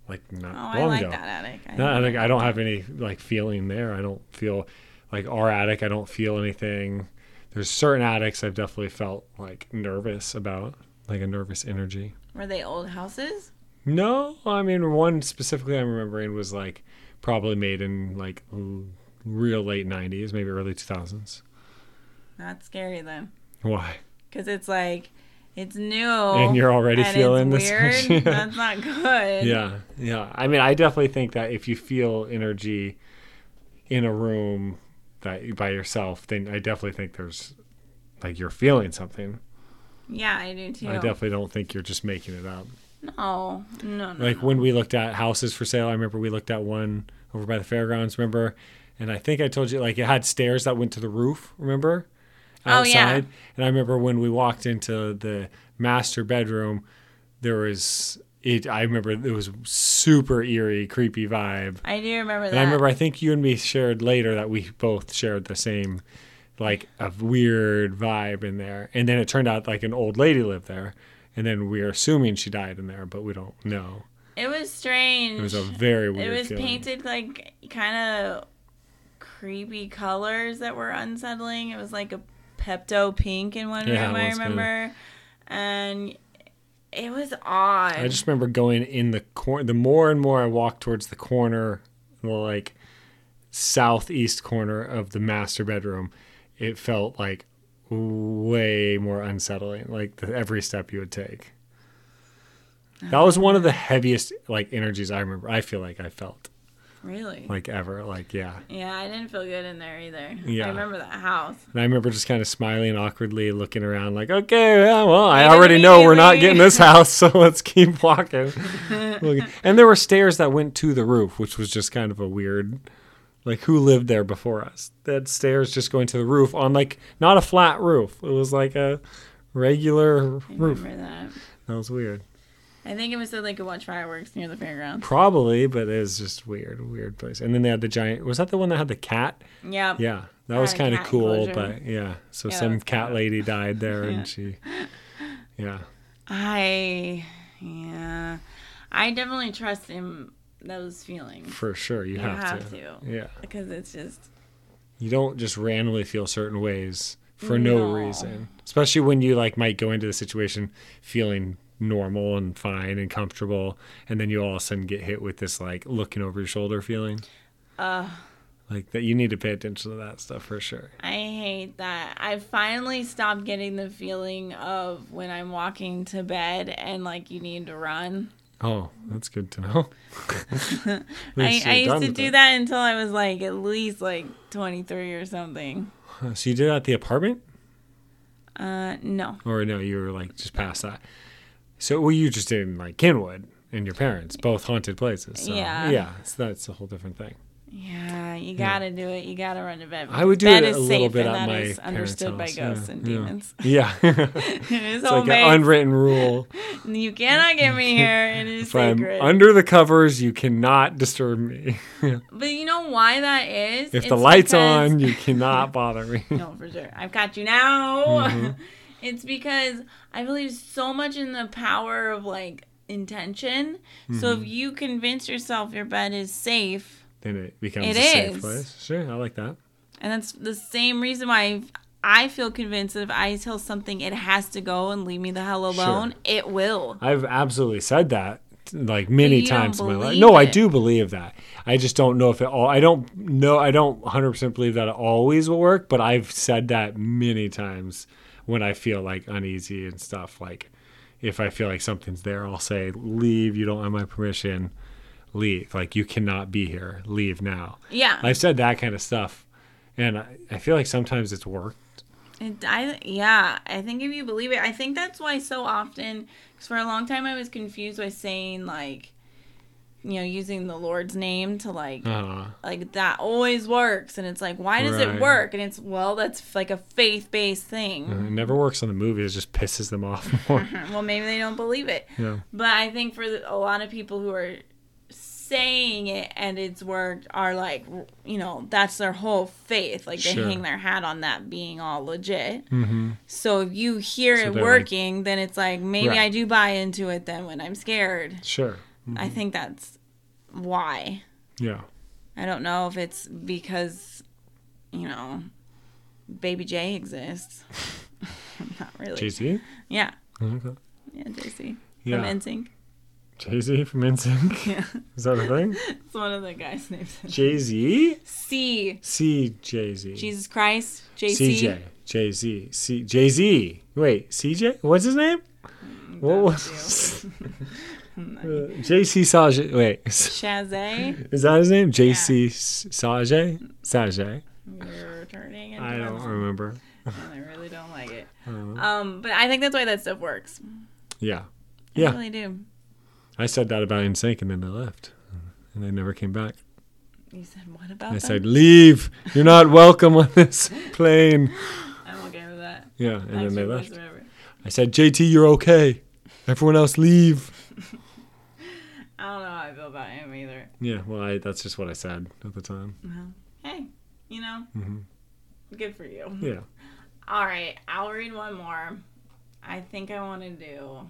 like not Oh, I long like ago. that attic. I No, I, like think I don't have any like feeling there. I don't feel like our attic. I don't feel anything. There's certain attics I've definitely felt like nervous about, like a nervous energy. Were they old houses? No, I mean one specifically I'm remembering was like probably made in like real late '90s, maybe early 2000s. Not scary then, Why? because it's like it's new And you're already and feeling this weird. energy. [LAUGHS] That's not good. Yeah, yeah. I mean, I definitely think that if you feel energy in a room that by yourself, then I definitely think there's like you're feeling something. Yeah, I do too. I definitely don't think you're just making it up. No, no, no. like no. when we looked at houses for sale i remember we looked at one over by the fairgrounds remember and i think i told you like it had stairs that went to the roof remember Oh, yeah. and i remember when we walked into the master bedroom there was it i remember it was super eerie creepy vibe I do remember that. and i remember i think you and me shared later that we both shared the same like a weird vibe in there and then it turned out like an old lady lived there and then we are assuming she died in there but we don't know it was strange. it was a very weird. It was feeling. painted like kind of creepy colors that were unsettling. It was like a Pepto pink in one Yeah, room, I remember, and it was odd. I just remember going in the corner. The more and more I walked towards the corner, the like southeast corner of the master bedroom, it felt like way more unsettling. Like the, every step you would take. That was one of the heaviest like energies I remember. I feel like I felt really. like ever. Like yeah. yeah, I didn't feel good in there either. Yeah. I remember that house. And I remember just kind of smiling awkwardly, looking around, like, okay, yeah, well, I already know we're not getting this [LAUGHS] house, so let's keep walking. [LAUGHS] And there were stairs that went to the roof, which was just kind of a weird, like, who lived there before us? That stairs just going to the roof on, like, not a flat roof. It was like a regular I roof. remember that. That was weird. I think it was so they could watch fireworks near the fairgrounds. Probably, but it was just weird, weird place. And then they had the giant. Was that the one that had the cat? Yeah. Yeah, that was kind of cool. enclosure. But yeah, so Yeah, some cat kinda- lady died there, [LAUGHS] Yeah. and she, yeah, I yeah. I definitely trust in those feelings for sure, you, You have, have to. to. Yeah, because it's just you don't just randomly feel certain ways for no, No. reason, especially when you like might go into the situation feeling normal and fine and comfortable, and then you all of a sudden get hit with this like looking over your shoulder feeling. uh Like that, you need to pay attention to that stuff for sure. I hate that. I finally stopped getting the feeling of when I'm walking to bed and like you need to run. Oh, that's good to know. [LAUGHS] I, I used to do it. that until I was like at least like 23 or something. So you did it at the apartment, Uh, no. or no? You were like just past that. So well, you just did in like Kenwood and your parents, both haunted places. So, Yeah. yeah. So that's a whole different thing. Yeah, you gotta do it. You gotta run to bed. I would do bed it is a little bit at my is understood by ghosts Yeah, and demons. Yeah, it is it's like an unwritten rule. [LAUGHS] you cannot get me [LAUGHS] here. It is If I'm under the covers, you cannot disturb me. [LAUGHS] but you know why that is? if the lights because- on, you cannot bother me. No, for sure. I've got you now. Mm-hmm. it's because I believe so much in the power of like intention. So Mm-hmm. if you convince yourself your bed is safe, then it becomes It a safe is. place. Sure, I like that. and that's the same reason why I feel convinced that if I tell something it has to go and leave me the hell alone, it will. I've absolutely said that like many times in my life. No, I do believe that. I just don't know if it all. I don't know. I don't 100 percent believe that it always will work. But I've said that many times when I feel like uneasy and stuff. Like if I feel like something's there, I'll say, "Leave. You don't have my permission. Leave. Like you cannot be here. Leave now." Yeah. I've said that kind of stuff, and I, I feel like sometimes it's worked. It, I yeah, I think if you believe it, I think that's why so often. Because for a long time, I was confused by saying like, you know, using the Lord's name to like, Uh, like that always works, and it's like, why does Right. it work? And it's well, that's like a faith based thing. it never works on the movies. It just pisses them off [LAUGHS] more. [LAUGHS] well, maybe they don't believe it, yeah. but I think for the, a lot of people who are saying it and it's worked are like you know that's their whole faith like they Sure. hang their hat on that being all legit hmm So if you hear So it they're like- working, then it's like maybe Right. I do buy into it then when I'm scared. Sure. I think that's why. Yeah. I don't know if it's because, you know, Baby J exists. [LAUGHS] Not really. Jay Z. Yeah. Okay. Yeah, JC. Yeah. From NSYNC. Jay [LAUGHS] Z from NSYNC. Yeah. Is that a thing? It's one of the guys' names. Jay Z. C. C J Z. Jesus Christ. JC. CJ. Jay Z. C Jay Z. Wait, CJ. What's his name? Mm, what was [LAUGHS] uh, JC Sage? Wait, Chasez. is that his name? JC Sage? Sage. You're turning into I a don't remember. and I really don't like it. Don't. Um, but I think that's why that stuff works. Yeah. I Yeah. really do. I said that about NSYNC and then they left. And they never came back. You said what about I them? said, leave. You're not welcome on this [LAUGHS] plane. I'm okay with that. Yeah, and then they left. I said, JT, you're okay. Everyone else leave. I don't know how I feel about him either. Yeah, well, I, that's just what I said at the time. Hey, you know, hmm good for you. Yeah. [LAUGHS] All right, I'll read one more. I think I want to do.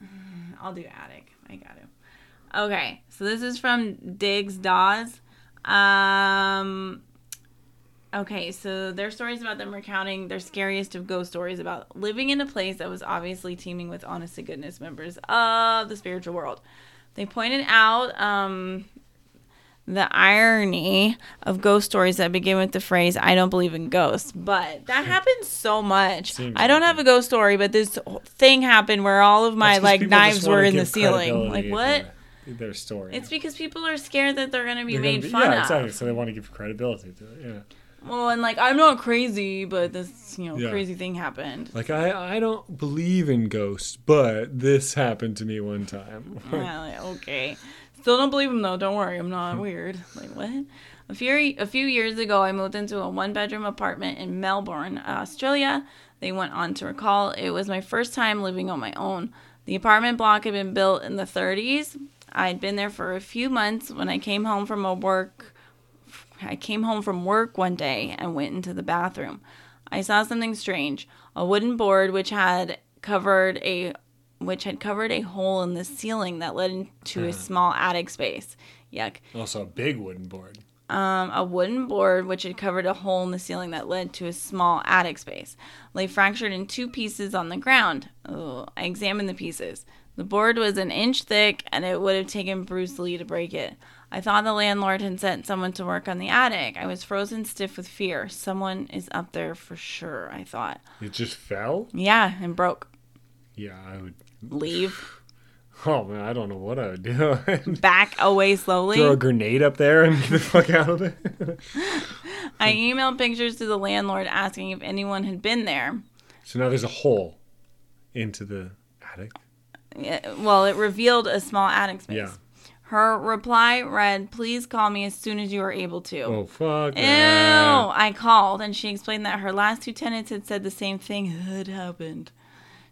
[SIGHS] I'll do attic. I got to. Okay, so this is from Diggs Dawes. Um. Okay, so their stories about them recounting their scariest of ghost stories about living in a place that was obviously teeming with honest to goodness members of the spiritual world. They pointed out um, the irony of ghost stories that begin with the phrase "I don't believe in ghosts," but that happens so much. Seems I don't have a ghost story, but this thing happened where all of my like knives were in the ceiling. Like what? Their story. It's because people are scared that they're gonna be They're gonna made be- fun yeah, of. exactly. So they want to give credibility to it. Yeah. Well, and like I'm not crazy, but this you know Yeah. crazy thing happened. Like I, I don't believe in ghosts, but this happened to me one time. [LAUGHS] Yeah, like, okay. Still don't believe him though. Don't worry, I'm not weird. Like what? A few a few years ago, I moved into a one bedroom apartment in Melbourne, Australia. They went on to recall it was my first time living on my own. The apartment block had been built in the 30s. I'd been there for a few months when I came home from a work. I came home from work one day and went into the bathroom. I saw something strange. A wooden board which had covered a which had covered a hole in the ceiling that led into a small attic space. Yuck. Also, a big wooden board. Um, a wooden board which had covered a hole in the ceiling that led to a small attic space lay fractured in two pieces on the ground. Oh, I examined the pieces. The board was an inch thick and it would have taken Bruce Lee to break it. I thought the landlord had sent someone to work on the attic. I was frozen stiff with fear. Someone is up there for sure, I thought. It just fell? Yeah, and broke. Yeah, I would. Leave. [SIGHS] Oh, man, I don't know what I would do. [LAUGHS] Back away slowly. Throw a grenade up there and get the fuck out of there. [LAUGHS] I emailed pictures to the landlord asking if anyone had been there. so now there's a hole into the attic. Yeah, well, it revealed a small attic space. Yeah. Her reply read, Please call me as soon as you are able to. Oh, fuck. Ew! that. I called and she explained that her last two tenants had said the same thing had happened.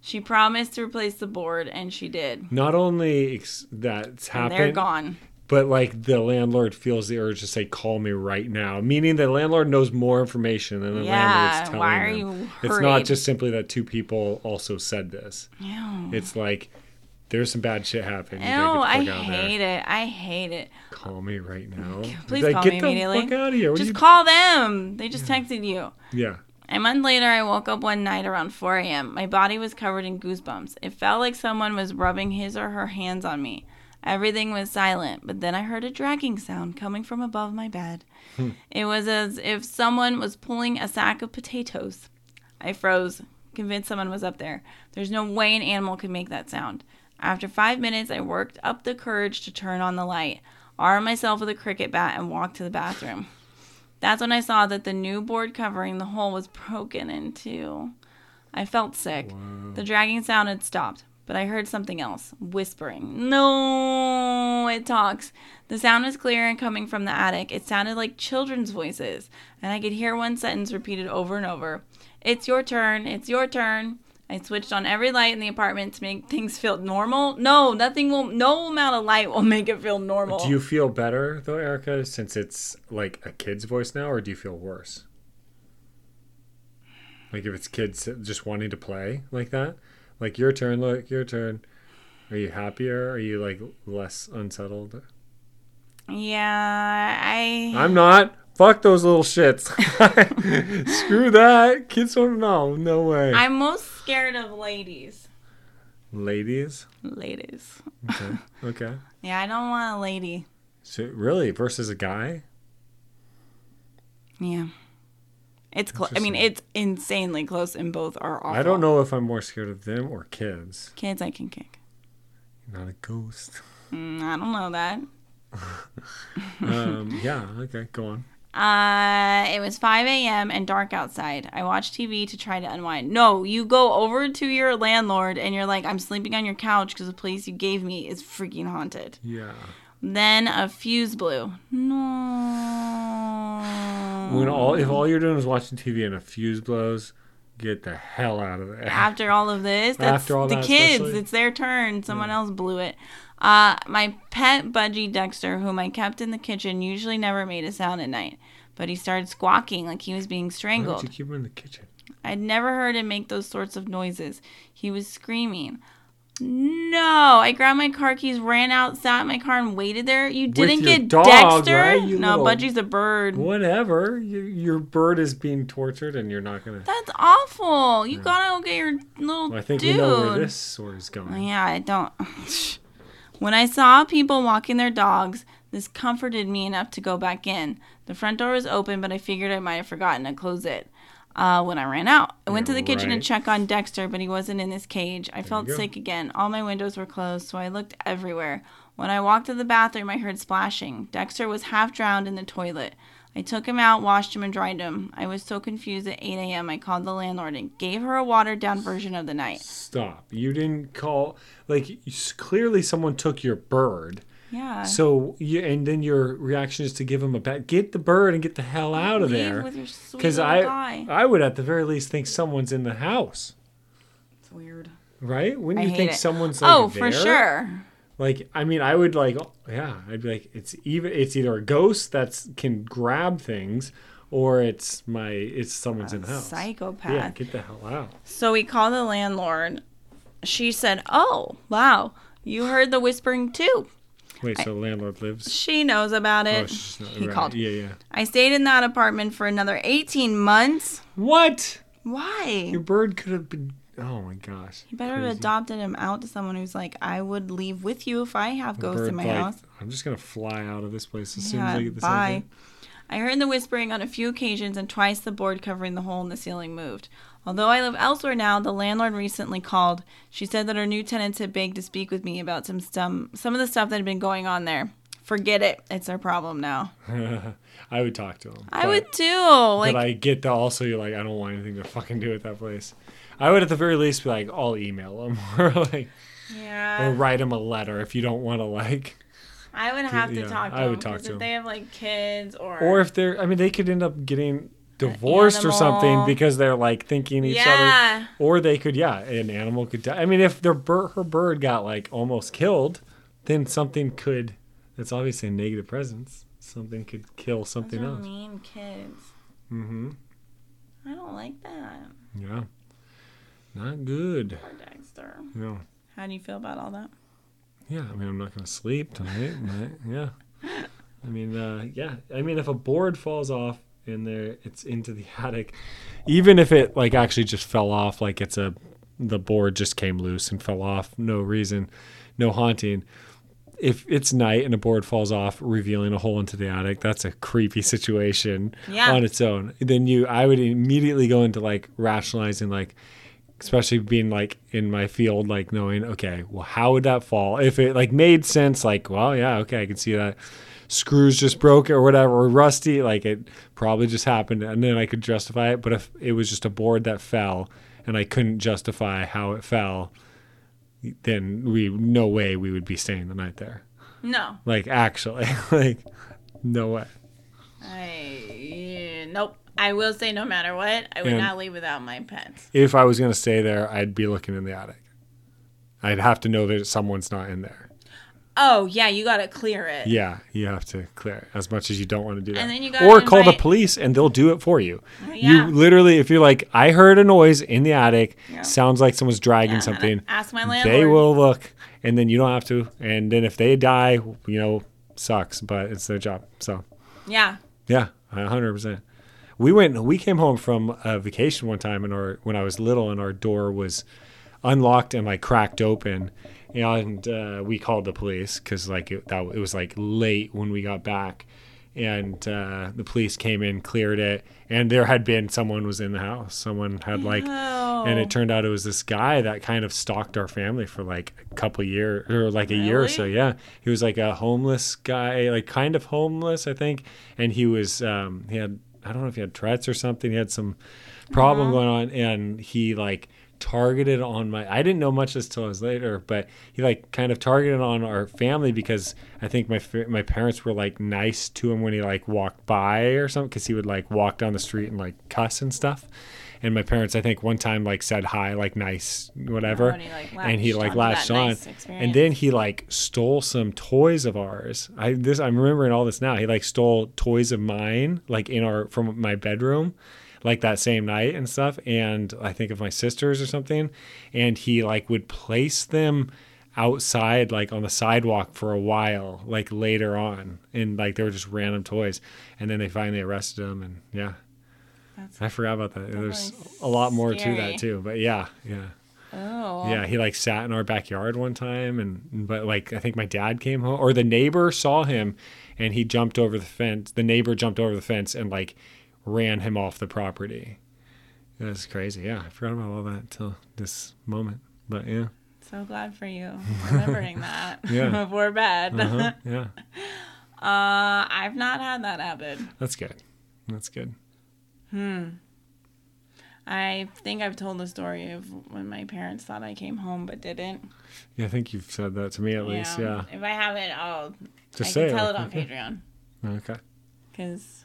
She promised to replace the board and she did. Not only ex- that's And they're gone. but like the landlord feels the urge to say, "Call me right now," meaning the landlord knows more information than the Yeah, landlord's telling why are them. you It's not just simply that two people also said this. Ew. It's like there's some bad shit happening. No, I get the fuck out of there. hate it. I hate it. Call me right now. Please Like, call get me immediately. fuck out of here. What Just you- call them. They just texted you. Yeah. A month later, I woke up one night around 4 a.m. My body was covered in goosebumps. It felt like someone was rubbing his or her hands on me. Everything was silent, but then I heard a dragging sound coming from above my bed. Hmm. It was as if someone was pulling a sack of potatoes. I froze, convinced someone was up there. There's no way an animal could make that sound. After five minutes, I worked up the courage to turn on the light, armed myself with a cricket bat, and walked to the bathroom. That's when I saw that the new board covering the hole was broken in two. I felt sick. The dragging sound had stopped, but I heard something else whispering. No, it talks. The sound was clear and coming from the attic. It sounded like children's voices, and I could hear one sentence repeated over and over It's your turn, it's your turn. I switched on every light in the apartment to make things feel normal. No, nothing will, no amount of light will make it feel normal. Do you feel better though, Erica, since it's like a kid's voice now, or do you feel worse? Like if it's kids just wanting to play like that, like your turn, look, your turn. Are you happier? Are you like less unsettled? Yeah, I. I'm not. Fuck those little shits. [LAUGHS] Screw that. Kids don't know. No way. I'm most scared of ladies. Ladies. Ladies. Okay. [LAUGHS] okay. Yeah, I don't want a lady. So really, versus a guy. Yeah. It's close. I mean, it's insanely close, and both are awful. I don't know if I'm more scared of them or kids. Kids, I can kick. Not a ghost. Mm, I don't know that. [LAUGHS] um, yeah. Okay. Go on. Uh, it was 5 a.m. and dark outside. I watched TV to try to unwind. No, you go over to your landlord and you're like, I'm sleeping on your couch because the place you gave me is freaking haunted. Yeah. Then a fuse blew. No. When all if all you're doing is watching TV and a fuse blows, get the hell out of there. after all of this, [LAUGHS] that's After all the that, kids. especially? It's their turn. Someone else blew it. Uh, my pet budgie Dexter, whom I kept in the kitchen, usually never made a sound at night, but he started squawking like he was being Why don't strangled. you keep him in the kitchen? I'd never heard him make those sorts of noises. He was screaming. No, I grabbed my car keys, ran out, sat in my car, and waited there. You didn't get dog, Dexter? right? You no, little- Budgie's a bird. Whatever. Your, your bird is being tortured, and you're not gonna. That's awful. You gotta go get your little Well, I think dude. we know where this story's Oh, going. Yeah, I don't. [LAUGHS] when I saw people walking their dogs, this comforted me enough to go back in. The front door was open, but I figured I might have forgotten to close it. Uh, when I ran out, I went to the kitchen right. to check on Dexter, but he wasn't in his cage. I felt sick again. All my windows were closed, so I looked everywhere. When I walked to the bathroom, I heard splashing. Dexter was half drowned in the toilet. I took him out, washed him, and dried him. I was so confused at 8 a.m. I called the landlord and gave her a watered down version of the night. Stop. You didn't call. Like clearly, someone took your bird. Yeah. So you and then your reaction is to give him a bat. Get the bird and get the hell out of Leave there. with your sweet Because I, guy. I would at the very least think someone's in the house. It's weird. right? Wouldn't I you hate think it. someone's like oh, for sure. Like, I mean, I would like, yeah, I'd be like, it's even, it's either a ghost that's can grab things, or it's my, it's someone's in the house. Psychopath. Yeah, get the hell out. So we called the landlord. She said, "Oh, wow, you heard the whispering too." Wait, so the landlord lives? She knows about Oh, it. not, he right. called. Yeah, yeah. I stayed in that apartment for another 18 months. What? Why? Your bird could have been. Oh my gosh. You better have adopted him out to someone who's like, I would leave with you if I have ghosts Bird, in my house. I'm just gonna fly out of this place as soon as I get this bye. I heard the whispering on a few occasions, and twice the board covering the hole in the ceiling moved. Although I live elsewhere now, the landlord recently called. She said that her new tenants had begged to speak with me about some some some of the stuff that had been going on there. Forget it; it's their problem now. [LAUGHS] I would talk to him. I but- would too. Like, but I get that also you're like I don't want anything to fucking do with that place. I would at the very least be like I'll email him [LAUGHS] or like or write him a letter if you don't want to like I would have to yeah, talk to I them. would talk to if them. they have like kids or or if they're I mean they could end up getting divorced or something because they're like thinking each other yeah, or they could yeah an animal could die. I mean if their bird her bird got like almost killed then something could that's obviously a negative presence something could kill those something are else. mean kids. Mm-hmm. I don't like that. Yeah. Not good. Poor Dexter. Yeah. How do you feel about all that? Yeah, I mean, I'm not going to sleep tonight. but yeah. I mean, uh, yeah. I mean, if a board falls off in there, it's into the attic. Even if it like actually just fell off, like it's a the board just came loose and fell off, no reason, no haunting. If it's night and a board falls off, revealing a hole into the attic, that's a creepy situation Yeah. on its own. Then you, I would immediately go into like rationalizing, like, especially being like in my field, like knowing, okay, well, how would that fall? If it like made sense, like, well, yeah, okay, I can see that screws just broke or whatever, or rusty, like it probably just happened, and then I could justify it. But if it was just a board that fell and I couldn't justify how it fell, then we no way we would be staying the night there. No. Like actually, [LAUGHS] like no way. I nope. I will say no matter what, I would And- not leave without my pets. If I was gonna stay there, I'd be looking in the attic. I'd have to know that someone's not in there. Oh yeah, you gotta clear it. Yeah, you have to clear it as much as you don't want to do that. And then you gotta or call the police and they'll do it for you. Yeah. You literally, if you're like, I heard a noise in the attic, Yeah. sounds like someone's dragging Yeah, something. Ask my landlord. They will look, and then you don't have to. And then if they die, you know, sucks, but it's their job. So Yeah. yeah, hundred percent. We went. We came home from a vacation one time, and our when I was little, and our door was unlocked and like cracked open, and uh, we called the police because like it, that it was like late when we got back, and uh, the police came in, cleared it, and there had been someone was in the house. Someone had like, and Oh. it turned out it was this guy that kind of stalked our family for like a couple years or like a year or so. Yeah, he was like a homeless guy, like kind of homeless, I think, and he was um, he had I don't know if he had Tourette's or something. He had some problem going on, and he like targeted on my. I didn't know much this till I was later, but he like kind of targeted on our family because I think my my parents were like nice to him when he like walked by or something because he would like walk down the street and like cuss and stuff. And my parents, I think, one time like said hi, like nice, whatever, Oh, and he, like, and he latched like latched on, nice and then he like stole some toys of ours. I this I'm remembering all this now. He like stole toys of mine, like in our from my bedroom, like that same night and stuff. And I think of my sisters or something. And he like would place them outside, like on the sidewalk for a while, like later on, and like they were just random toys. And then they finally arrested him, and yeah. That's- I forgot about that. There's a lot more to that too, but yeah, yeah. Oh. Yeah, he like sat in our backyard one time, and but like I think my dad came home, or the neighbor saw him, and he jumped over the fence. The neighbor jumped over the fence and like ran him off the property. It was crazy. Yeah, I forgot about all that till this moment. But yeah, So glad for you remembering that [LAUGHS] Yeah. [LAUGHS] before bed. uh-huh, yeah, [LAUGHS] Uh, I've not had that happen. that's good. That's good. Hmm. I think I've told the story of when my parents thought I came home but didn't. Yeah, I think you've said that to me at least. Yeah, If I haven't, I'll just I say can tell it on. [LAUGHS] Patreon Okay. because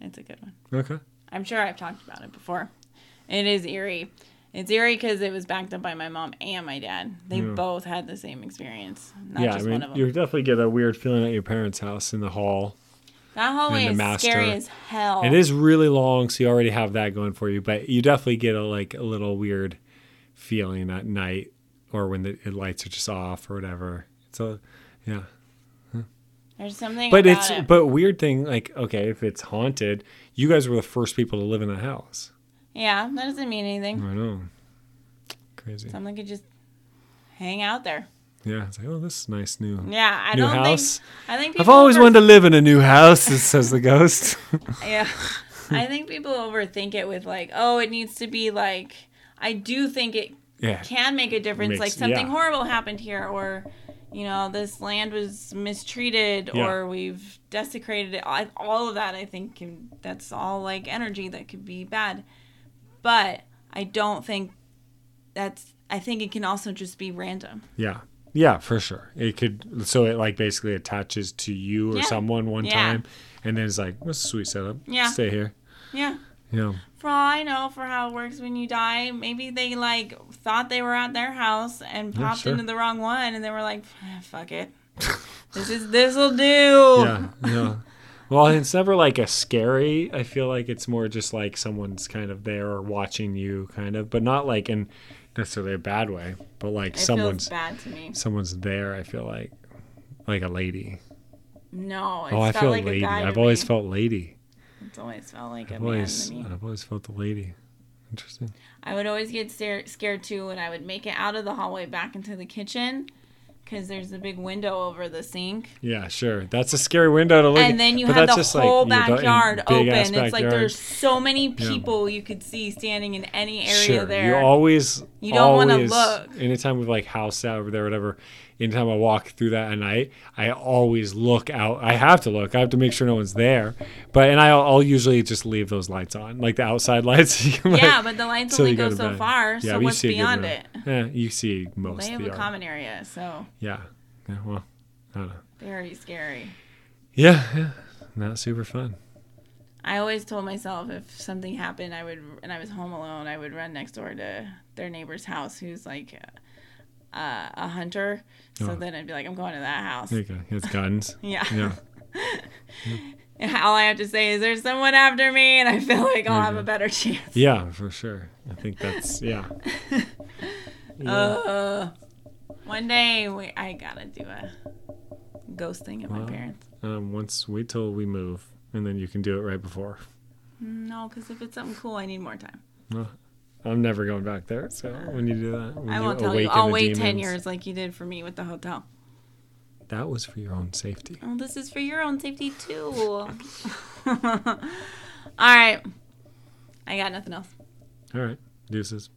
it's a good one. Okay. I'm sure I've talked about it before. It is eerie. It's eerie because it was backed up by my mom and my dad. They Yeah. both had the same experience. Not yeah, I just mean, one of them. you definitely get a weird feeling at your parents' house in the hall. That hallway is the master. scary as hell. It is really long, so you already have that going for you. But you definitely get a like a little weird feeling at night, or when the lights are just off or whatever. It's a yeah. There's something But it's it. but weird thing like okay, if it's haunted, you guys were the first people to live in the house. yeah, that doesn't mean anything. I know. Crazy. Someone could just hang out there. Yeah, it's like oh, this is nice new Yeah, I new don't house. think. I think I've always over- wanted to live in a new house, says the ghost. [LAUGHS] Yeah, I think people overthink it with like, oh, it needs to be like. I do think it yeah. can make a difference. Makes- like something yeah. horrible happened here, or you know, this land was mistreated, Yeah. or we've desecrated it. All of that, I think, can, that's all like energy that could be bad. But I don't think that's. I think it can also just be random. Yeah. Yeah, for sure. It could so it like basically attaches to you or Yeah. someone one Yeah. time and then it's like, what's a sweet setup. Yeah. Stay here. Yeah. Yeah. For all I know, for how it works when you die, maybe they like thought they were at their house and Yeah, popped sure. into the wrong one, and they were like, "Eh, "Fuck it, this is this'll do." [LAUGHS] Yeah. Yeah. Well, it's never like a scary. I feel like it's more just like someone's kind of there or watching you, kind of, but not like in necessarily a bad way, but like It someone's bad to me. someone's there. I feel like like a lady. No, it's oh, I feel like lady. a. I've always me. felt lady. It's always felt like a I've man always to me. I've always felt the lady. Interesting. I would always get scared too when I would make it out of the hallway back into the kitchen, because there's a big window over the sink. Yeah, sure. That's a scary window to look at. and then you but have that's the like, whole you backyard open. It's like there's so many Yeah. people you could see standing in any area sure. there. You always You don't wanna always- look. Anytime we've like house out over there, whatever. Anytime I walk through that at night, I always look out. I have to look. I have to make sure no one's there. But and I'll, I'll usually just leave those lights on, like the outside [LAUGHS] lights. [LAUGHS] Like, yeah, but the lights only go go so bed. far. Yeah, so what's see a good beyond it? Yeah, you see most They have the a common area, so Yeah. Yeah. Well, I don't know. very scary. Yeah. Yeah. Not super fun. I always told myself if something happened, I would, and I was home alone, I would run next door to their neighbor's house, who's like uh, a hunter. So Oh. then I'd be like, I'm going to that house. There you go. He has guns. [LAUGHS] Yeah. Yeah. [LAUGHS] And all I have to say is, "There's someone after me," and I feel like I'll have go. a better chance. Yeah, for sure. I think that's yeah. [LAUGHS] Yeah. Uh, one day we, I gotta do a ghosting at my parents. Um, once wait till we move, and then you can do it right before. No, because if it's something cool, I need more time. Well, I'm never going back there. So when you do that, I won't tell you. I'll wait ten years like you did for me with the hotel. That was for your own safety. Oh, this is for your own safety too. [LAUGHS] All right, I got nothing else. All right, deuces.